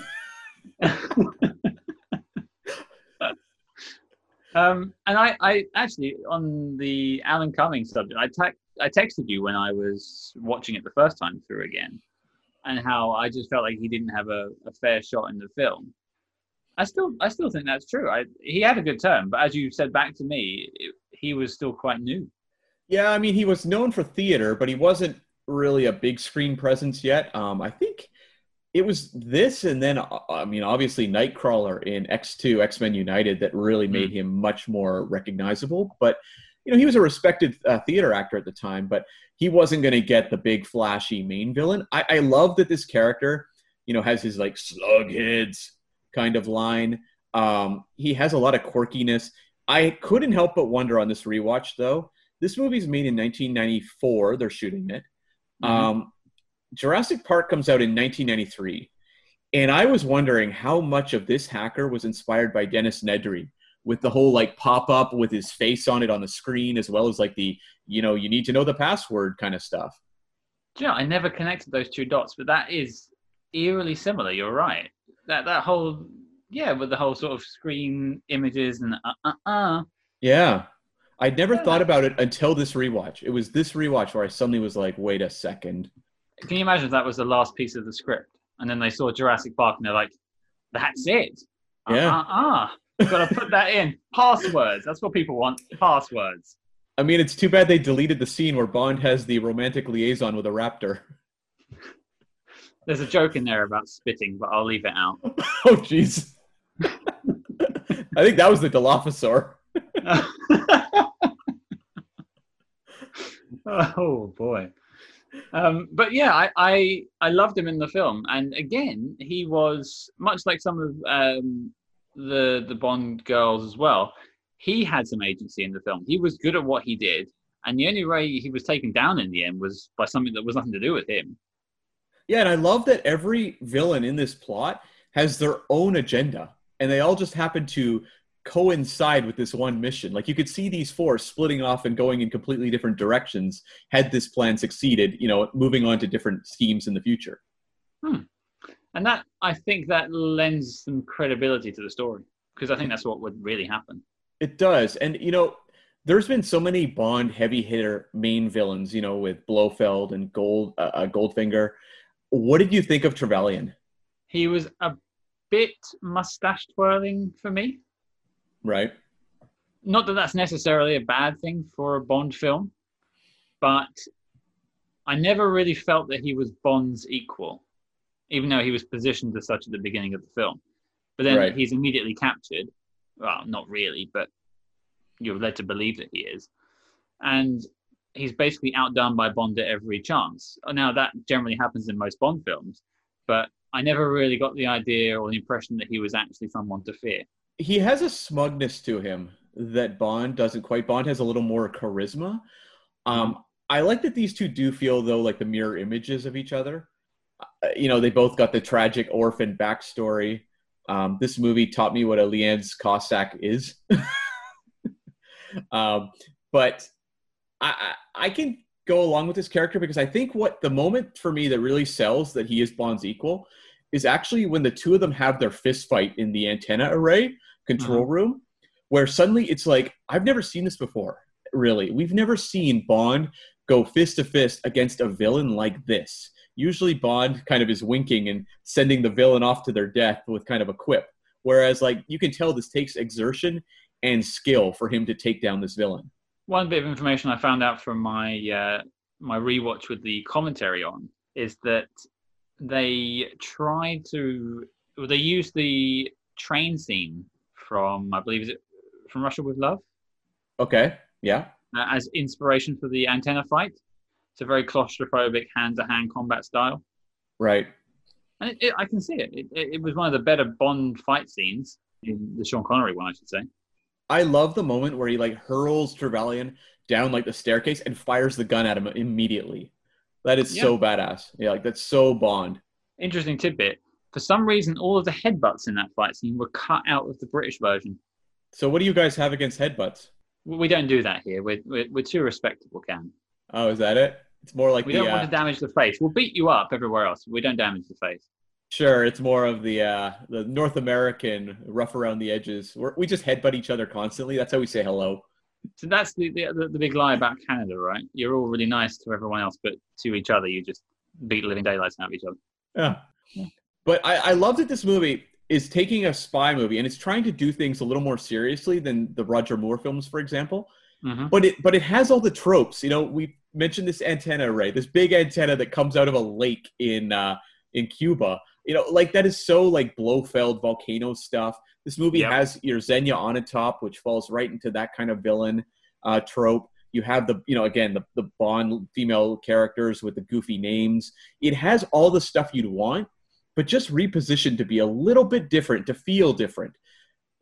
um, and I, I actually on the Alan Cumming subject, I, te- I texted you when I was watching it the first time through again and how I just felt like he didn't have a, a fair shot in the film. I still I still think that's true. I, he had a good term, but as you said back to me, it, he was still quite new. Yeah, I mean, he was known for theater, but he wasn't really a big screen presence yet. Um, I think it was this, and then uh, I mean, obviously Nightcrawler in X Two X Men United that really made mm. him much more recognizable. But you know he was a respected uh, theater actor at the time, but he wasn't going to get the big flashy main villain. I, I love that this character, you know, has his like slug heads kind of line. Um, he has a lot of quirkiness. I couldn't help but wonder on this rewatch though. This movie's made in 1994. They're shooting it. Mm-hmm. Um, Jurassic Park comes out in 1993. And I was wondering how much of this hacker was inspired by Dennis Nedry with the whole like pop up with his face on it on the screen, as well as like the, you know, you need to know the password kind of stuff. Yeah, I never connected those two dots, but that is eerily similar. You're right. That that whole yeah, with the whole sort of screen images and uh uh uh. Yeah. I'd never yeah. thought about it until this rewatch. It was this rewatch where I suddenly was like, wait a second. Can you imagine if that was the last piece of the script? and then they saw Jurassic Park and they're like, "That's it." Yeah. Ah, uh, uh, got to put that in. Passwords. That's what people want. Passwords. I mean, it's too bad they deleted the scene where Bond has the romantic liaison with a raptor. There's a joke in there about spitting, but I'll leave it out. oh, jeez. I think that was the Dilophosaur. oh boy. Um, but yeah, I, I, I loved him in the film, and again, he was much like some of um, the the Bond girls as well. He had some agency in the film. He was good at what he did, and the only way he was taken down in the end was by something that was nothing to do with him. Yeah, and I love that every villain in this plot has their own agenda, and they all just happen to coincide with this one mission. Like you could see these four splitting off and going in completely different directions had this plan succeeded, you know, moving on to different schemes in the future. Hmm. And that, I think that lends some credibility to the story because I think that's what would really happen. It does. And, you know, there's been so many Bond heavy hitter main villains, you know, with Blofeld and Gold, uh, uh Goldfinger. What did you think of Trevelyan? He was a bit mustache twirling for me. Right. Not that that's necessarily a bad thing for a Bond film, but I never really felt that he was Bond's equal, even though he was positioned as such at the beginning of the film. But then right. he's immediately captured. Well, not really, but you're led to believe that he is. And he's basically outdone by Bond at every chance. Now, that generally happens in most Bond films, but I never really got the idea or the impression that he was actually someone to fear he has a smugness to him that Bond doesn't quite. Bond has a little more charisma. Um, I like that these two do feel though like the mirror images of each other. Uh, you know, they both got the tragic orphan backstory. Um, this movie taught me what a Lienz Cossack is. um, but I, I can go along with this character because I think what the moment for me that really sells that he is Bond's equal is actually when the two of them have their fist fight in the antenna array control mm-hmm. room, where suddenly it's like, I've never seen this before, really. We've never seen Bond go fist to fist against a villain like this. Usually, Bond kind of is winking and sending the villain off to their death with kind of a quip. Whereas, like, you can tell this takes exertion and skill for him to take down this villain. One bit of information I found out from my uh, my rewatch with the commentary on is that they tried to they used the train scene from I believe is it from Russia with Love. Okay. Yeah. Uh, as inspiration for the antenna fight. It's a very claustrophobic hand-to-hand combat style. Right. And it, it, I can see it. it. It was one of the better Bond fight scenes in the Sean Connery one, I should say. I love the moment where he like hurls Trevelyan down like the staircase and fires the gun at him immediately. That is yeah. so badass. Yeah, like that's so Bond. Interesting tidbit. For some reason, all of the headbutts in that fight scene were cut out of the British version. So, what do you guys have against headbutts? We don't do that here. We're, we're, we're too respectable, Cam. Oh, is that it? It's more like we the, don't want to uh, damage the face. We'll beat you up everywhere else. We don't damage the face. Sure, it's more of the uh, the North American rough around the edges. We're, we just headbutt each other constantly. That's how we say hello. So that's the, the the big lie about Canada, right? You're all really nice to everyone else, but to each other, you just beat living daylights out of each other. Yeah. But I, I love that this movie is taking a spy movie and it's trying to do things a little more seriously than the Roger Moore films, for example. Mm-hmm. But it but it has all the tropes. You know, we mentioned this antenna array, this big antenna that comes out of a lake in uh, in Cuba. You know, like that is so like Blofeld volcano stuff. This movie yep. has your Xenia Onatopp, which falls right into that kind of villain. uh, trope. You have the, you know, again, the, the Bond female characters with the goofy names. It has all the stuff you'd want, but just repositioned to be a little bit different, to feel different.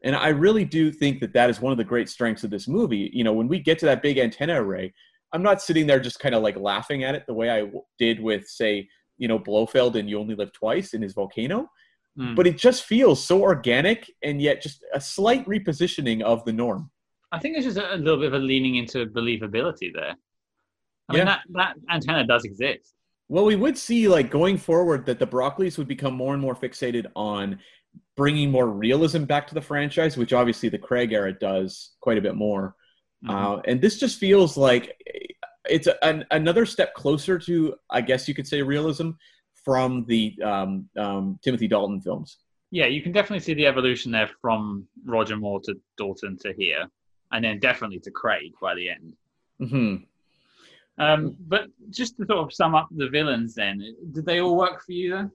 And I really do think that that is one of the great strengths of this movie. You know, when we get to that big antenna array, I'm not sitting there just kind of like laughing at it the way I did with, say, you know, Blofeld and You Only Live Twice in his volcano. Mm. But it just feels so organic and yet just a slight repositioning of the norm. I think there's just a, little bit of a leaning into believability there. I yeah. mean, that, that antenna does exist. Well, we would see, like, going forward, that the Broccoli's would become more and more fixated on bringing more realism back to the franchise, which obviously the Craig era does quite a bit more. Mm-hmm. Uh, and this just feels like it's an, another step closer to, I guess you could say, realism from the um, um, Timothy Dalton films. Yeah, you can definitely see the evolution there from Roger Moore to Dalton to here, and then definitely to Craig by the end. Mm-hmm. Um, but just to sort of sum up the villains, then, did they all work for you? Then?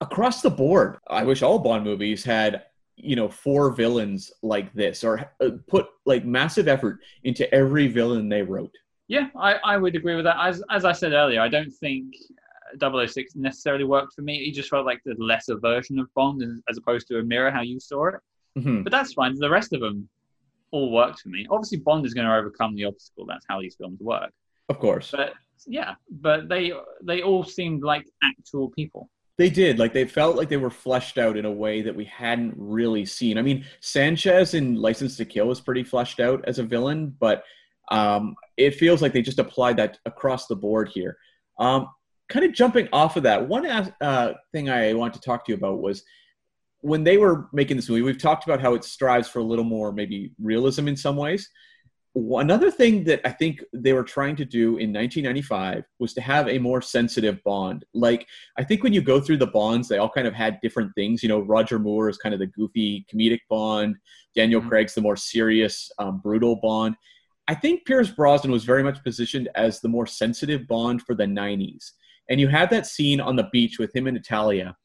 Across the board, I wish all Bond movies had you know four villains like this or uh, put like massive effort into every villain they wrote yeah i, I would agree with that as, as i said earlier i don't think 006 necessarily worked for me. He just felt like the lesser version of Bond as opposed to a mirror, how you saw it. Mm-hmm. But that's fine. The rest of them all worked for me. Obviously, Bond is going to overcome the obstacle. That's how these films work. Of course. But yeah, but they they all seemed like actual people. They did. Like they felt like they were fleshed out in a way that we hadn't really seen. I mean, Sanchez in License to Kill was pretty fleshed out as a villain, but um, it feels like they just applied that across the board here. Um, kind of jumping off of that, one uh, thing I want to talk to you about was when they were making this movie. We've talked about how it strives for a little more maybe realism in some ways. Another thing that I think they were trying to do in 1995 was to have a more sensitive Bond. Like, I think when you go through the Bonds, they all kind of had different things. You know, Roger Moore is kind of the goofy comedic Bond, Daniel mm-hmm. Craig's the more serious, um, brutal Bond. I think Pierce Brosnan was very much positioned as the more sensitive Bond for the 90s. And you have that scene on the beach with him and Natalia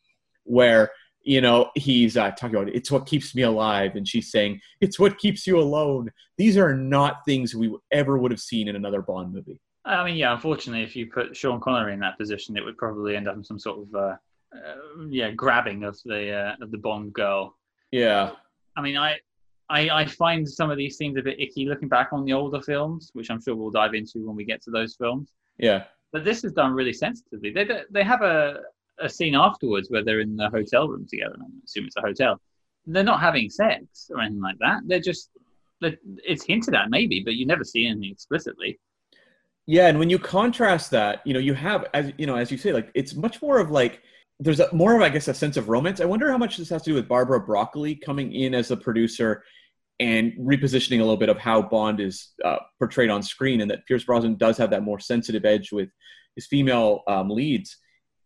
where, you know, he's uh, talking about it's what keeps me alive. And she's saying, it's what keeps you alone. These are not things we ever would have seen in another Bond movie. I mean, yeah, unfortunately, if you put Sean Connery in that position, it would probably end up in some sort of, uh, uh, yeah, grabbing of the uh, of the Bond girl. Yeah. I mean, I, I, I find some of these scenes a bit icky looking back on the older films, which I'm sure we'll dive into when we get to those films. Yeah. But this is done really sensitively. They they have a a scene afterwards where they're in the hotel room together. I assume it's a hotel. They're not having sex or anything like that. They're just they're, it's hinted at maybe, but you never see anything explicitly. Yeah, and when you contrast that, you know, you have as you know, as you say, like it's much more of like there's a, more of I guess a sense of romance. I wonder how much this has to do with Barbara Broccoli coming in as a producer and repositioning a little bit of how Bond is uh, portrayed on screen, and that Pierce Brosnan does have that more sensitive edge with his female um, leads.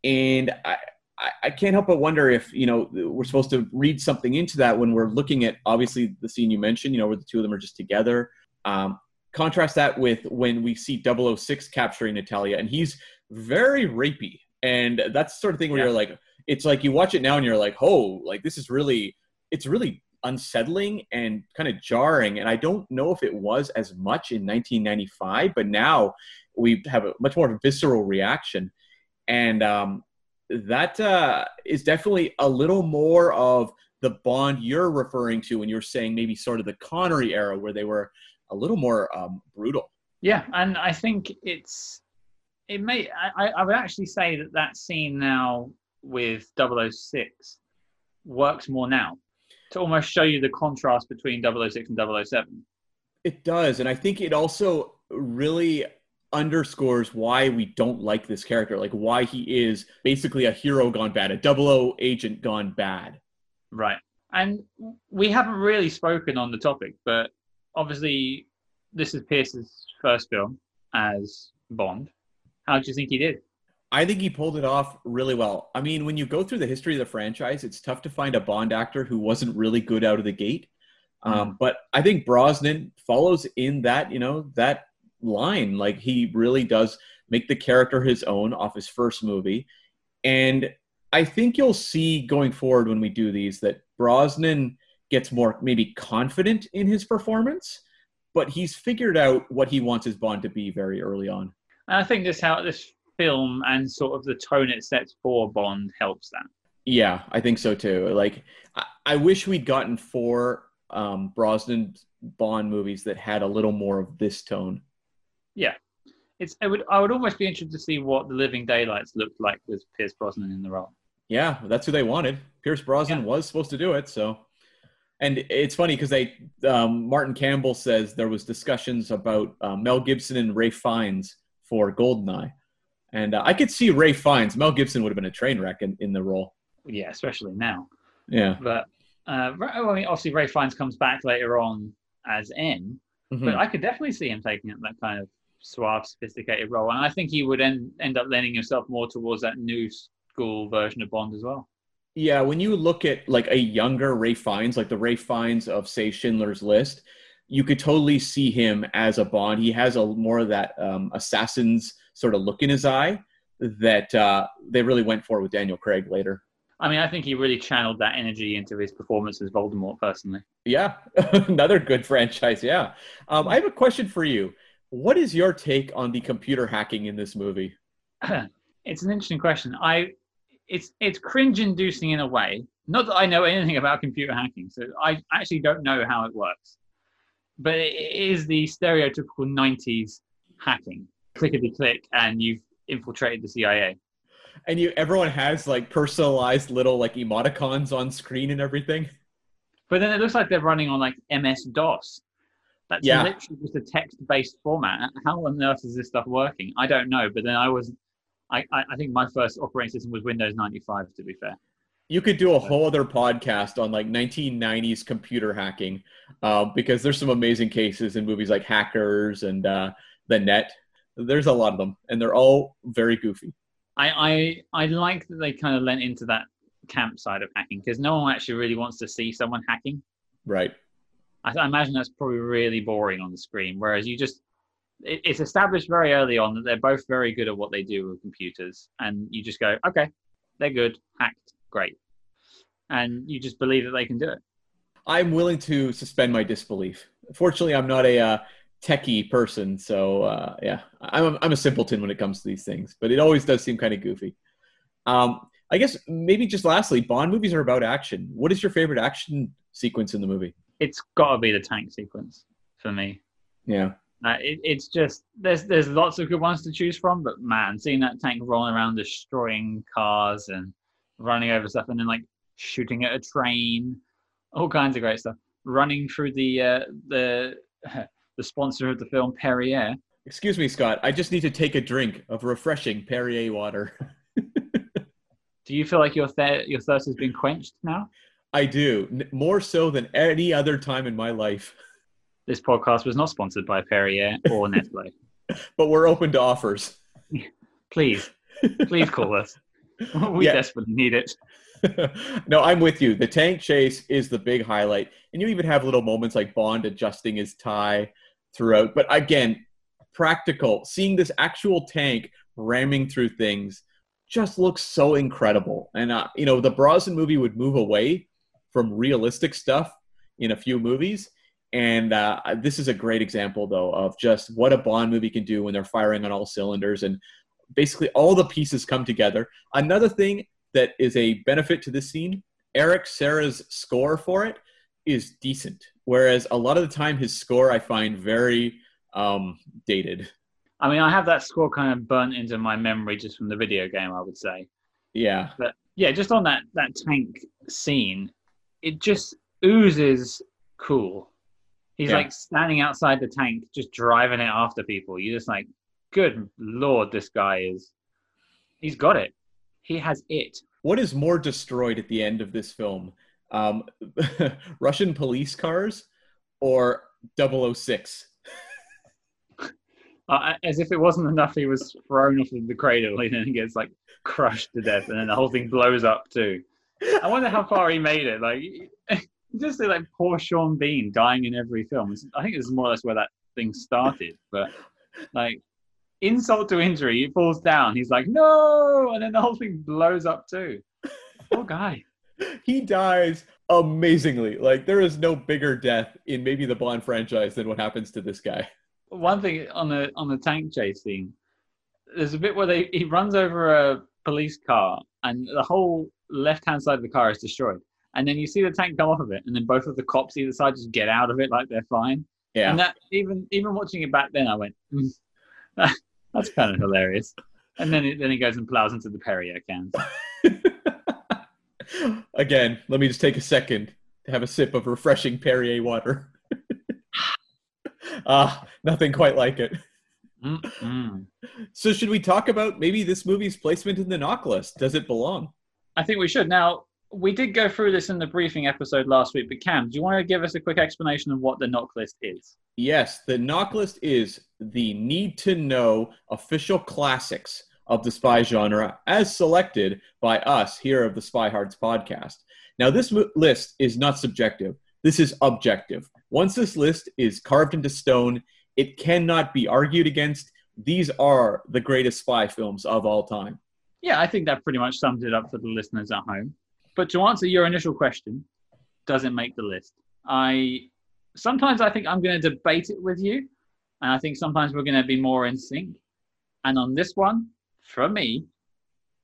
And I, I can't help but wonder if you know we're supposed to read something into that when we're looking at obviously the scene you mentioned, you know, where the two of them are just together. Um, contrast that with when we see 006 capturing Natalia, and he's very rapey, and that's the sort of thing where yeah. you're like, it's like you watch it now and you're like, oh, like this is really, it's really unsettling and kind of jarring. And I don't know if it was as much in 1995, but now we have a much more visceral reaction. And um, that uh, is definitely a little more of the Bond you're referring to when you're saying maybe sort of the Connery era where they were a little more um, brutal. Yeah, and I think it's it may I, I would actually say that that scene now with 006 works more now to almost show you the contrast between 006 and 007. It does, and I think it also really underscores why we don't like this character, like why he is basically a hero gone bad, a double O agent gone bad. Right. And we haven't really spoken on the topic, but obviously this is Pierce's first film as Bond. How do you think he did? I think he pulled it off really well. I mean, when you go through the history of the franchise, it's tough to find a Bond actor who wasn't really good out of the gate. Um, mm. but I think Brosnan follows in that, you know, that line. Like he really does make the character his own off his first movie. And I think you'll see going forward when we do these that Brosnan gets more maybe confident in his performance but he's figured out what he wants his Bond to be very early on. And I think this how this film and sort of the tone it sets for Bond helps that. Yeah, I think so too. Like, I, I wish we'd gotten four um, Brosnan Bond movies that had a little more of this tone. Yeah, it's. I would. I would almost be interested to see what the Living Daylights looked like with Pierce Brosnan in the role. Yeah, that's who they wanted. Pierce Brosnan Yeah. was supposed to do it, so. And it's funny because they um, Martin Campbell says there was discussions about uh, Mel Gibson and Ralph Fiennes for Goldeneye, and uh, I could see Ralph Fiennes. Mel Gibson would have been a train wreck in, in the role. Yeah, especially now. Yeah, But uh, I mean, obviously Ralph Fiennes comes back later on as M, Mhm. but I could definitely see him taking up that kind of suave, sophisticated role, and I think he would end end up lending himself more towards that new school version of Bond as well. Yeah, when you look at like a younger Ralph Fiennes, like the Ralph Fiennes of say Schindler's List, you could totally see him as a Bond. He has a more of that um, assassin's sort of look in his eye that uh, they really went for with Daniel Craig later. I mean, I think he really channeled that energy into his performance as Voldemort. Personally, Yeah, another good franchise. Yeah, um, I have a question for you. What is your take on the computer hacking in this movie? it's an interesting question. I it's it's cringe-inducing in a way. Not that I know anything about computer hacking, so I actually don't know how it works. But it is the stereotypical '90s hacking: clickety click, and you've infiltrated the CIA. And you, everyone has like personalized little like emoticons on screen and everything. But then it looks like they're running on like MS DOS. That's Yeah. literally just a text-based format. How on earth is this stuff working? I don't know. But then I was, I, I think my first operating system was Windows 95. To be fair. You could do a whole other podcast on like 1990s computer hacking uh, because there's some amazing cases in movies like Hackers and uh, The Net. There's a lot of them, and they're all very goofy. I, I I like that they kind of lent into that camp side of hacking because no one actually really wants to see someone hacking. Right. I, imagine that's probably really boring on the screen. Whereas you just it, it's established very early on that they're both very good at what they do with computers, and you just go, okay, they're good, hacked, great, and you just believe that they can do it. I'm willing to suspend my disbelief. Fortunately, I'm not a uh, techie person, so uh, yeah, I'm a, I'm a simpleton when it comes to these things. But it always does seem kind of goofy. Um, I guess maybe just lastly, Bond movies are about action. What is your favorite action sequence in the movie? It's got to be the tank sequence for me. Yeah. Uh, it, it's just there's there's lots of good ones to choose from, but man, seeing that tank rolling around, destroying cars and running over stuff, and then like shooting at a train, all kinds of great stuff. Running through the uh, the the sponsor of the film Perrier. Excuse me, Scott. I just need to take a drink of refreshing Perrier water. Do you feel like your th- your thirst has been quenched now? I do, more so than any other time in my life. This podcast was not sponsored by Perrier or Nestle. But we're open to offers. Please, please call us. We Yeah. desperately need it. no, I'm with you. The tank chase is the big highlight. And you even have little moments like Bond adjusting his tie throughout. But again, practical. Seeing this actual tank ramming through things just looks so incredible. And, uh, you know, the Brosnan movie would move away from realistic stuff in a few movies. And uh, this is a great example, though, of just what a Bond movie can do when they're firing on all cylinders and basically all the pieces come together. Another thing that is a benefit to this scene, Eric Serra's score for it is decent. Whereas a lot of the time, his score I find very um, dated. I mean, I have that score kind of burnt into my memory just from the video game. I would say. Yeah, But yeah, just on that that tank scene, it just oozes cool. He's Yeah. like standing outside the tank, just driving it after people. You're just like, good lord, this guy is. He's got it. He has it. what is more destroyed at the end of this film? Um, Russian police cars or 006? Uh, as if it wasn't enough, he was thrown off of the cradle and then he gets like crushed to death, and then the whole thing blows up too. I wonder how far he made it. Like, just like poor Sean Bean dying in every film. I think this is more or less where that thing started. But like, insult to injury, he falls down. He's like, no, and then the whole thing blows up too. Poor guy. he dies amazingly. Like there is no bigger death in maybe the Bond franchise than what happens to this guy. One thing on the on the tank chase scene, there's a bit where they he runs over a police car and the whole left hand side of the car is destroyed. And then you see the tank come off of it, and then both of the cops either side just get out of it like they're fine. Yeah. And that even even watching it back then, I went, mm, that's kind of hilarious. And then it, then he goes and plows into the Perrier cans. Again, let me just take a second to have a sip of refreshing Perrier water. ah, nothing quite like it. Mm-mm. So, should we talk about maybe this movie's placement in the NOC list? Does it belong? I think we should. Now, we did go through this in the briefing episode last week, but Cam, do you want to give us a quick explanation of what the NOC list is? Yes, the NOC list is the need to know official classics of the spy genre as selected by us here of the Spy Hards podcast. Now, this list is not subjective, this is objective. Once this list is carved into stone, it cannot be argued against. These are the greatest spy films of all time. Yeah, I think that pretty much sums it up for the listeners at home. But to answer your initial question, does it make the list? I sometimes I think I'm going to debate it with you, and I think sometimes we're going to be more in sync. And on this one, for me,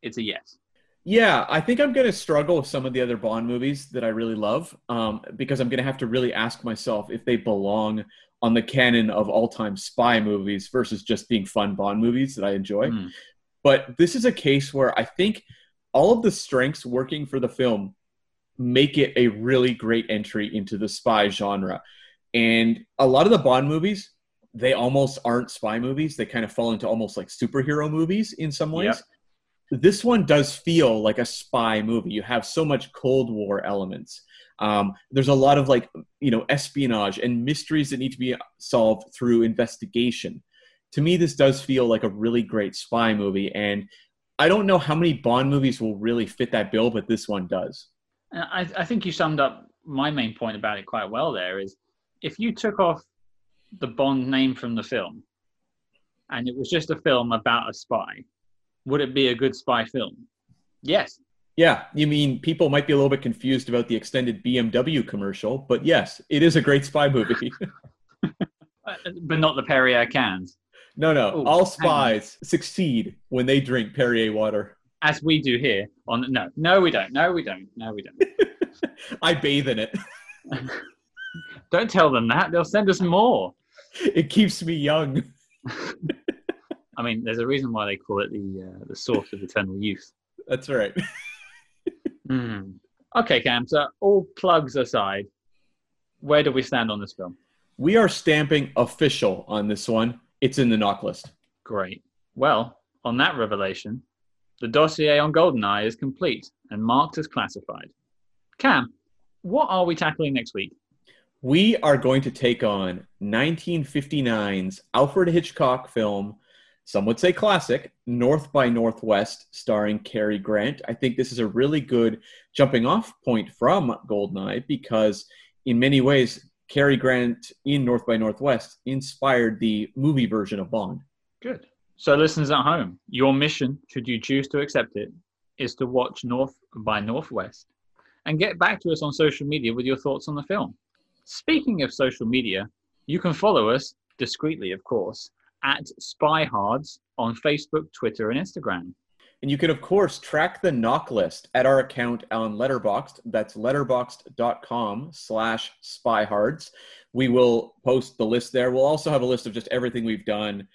it's a yes. Yeah, I think I'm going to struggle with some of the other Bond movies that I really love um, because I'm going to have to really ask myself if they belong on the canon of all time spy movies versus just being fun Bond movies that I enjoy. Mm. But this is a case where I think all of the strengths working for the film make it a really great entry into the spy genre. And a lot of the Bond movies, they almost aren't spy movies. They kind of fall into almost like superhero movies in some ways. Yep. This one does feel like a spy movie. You have so much Cold War elements. Um, there's a lot of like, you know, espionage and mysteries that need to be solved through investigation. To me, this does feel like a really great spy movie. And I don't know how many Bond movies will really fit that bill, but this one does. I, I think you summed up my main point about it quite well there is if you took off the Bond name from the film and it was just a film about a spy, would it be a good spy film? Yes. Yeah, you mean people might be a little bit confused about the extended BMW commercial, but yes, it is a great spy movie. But not the Perrier cans, no, no, Ooh, all spies succeed when they drink Perrier water. as we do here. On no, no, we don't. No, we don't. No, we don't. I bathe in it. don't tell them that; they'll send us more. It keeps me young. I mean, there's a reason why they call it the uh, the source of eternal youth. That's right. Hmm. Okay, Cam. So all plugs aside, where do we stand on this film? We are stamping official on this one. It's in the NOC list. Great. Well, on that revelation, the dossier on GoldenEye is complete and marked as classified. Cam, what are we tackling next week? We are going to take on 1959's Alfred Hitchcock film, some would say classic, North by Northwest, starring Cary Grant. I think this is a really good jumping off point from Goldeneye because, in many ways, Cary Grant in North by Northwest inspired the movie version of Bond. Good. So, listeners at home, your mission, should you choose to accept it, is to watch North by Northwest and get back to us on social media with your thoughts on the film. Speaking of social media, you can follow us discreetly, of course, at SpyHards on Facebook, Twitter, and Instagram. And you can, of course, track the NOC list at our account on Letterboxd. That's letterboxd.com slash spyhards. We will post the list there. We'll also have a list of just everything we've done.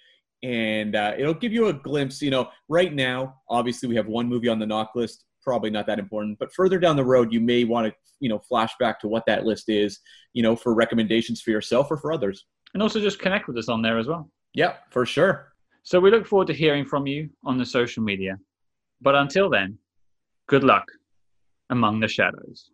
And uh, it'll give you a glimpse. You know, right now, obviously, we have one movie on the NOC list. Probably not that important. But further down the road, you may want to, you know, flash back to what that list is, you know, for recommendations for yourself or for others. And also just connect with us on there as well. Yeah, for sure. So we look forward to hearing from you on the social media. But until then, good luck among the shadows.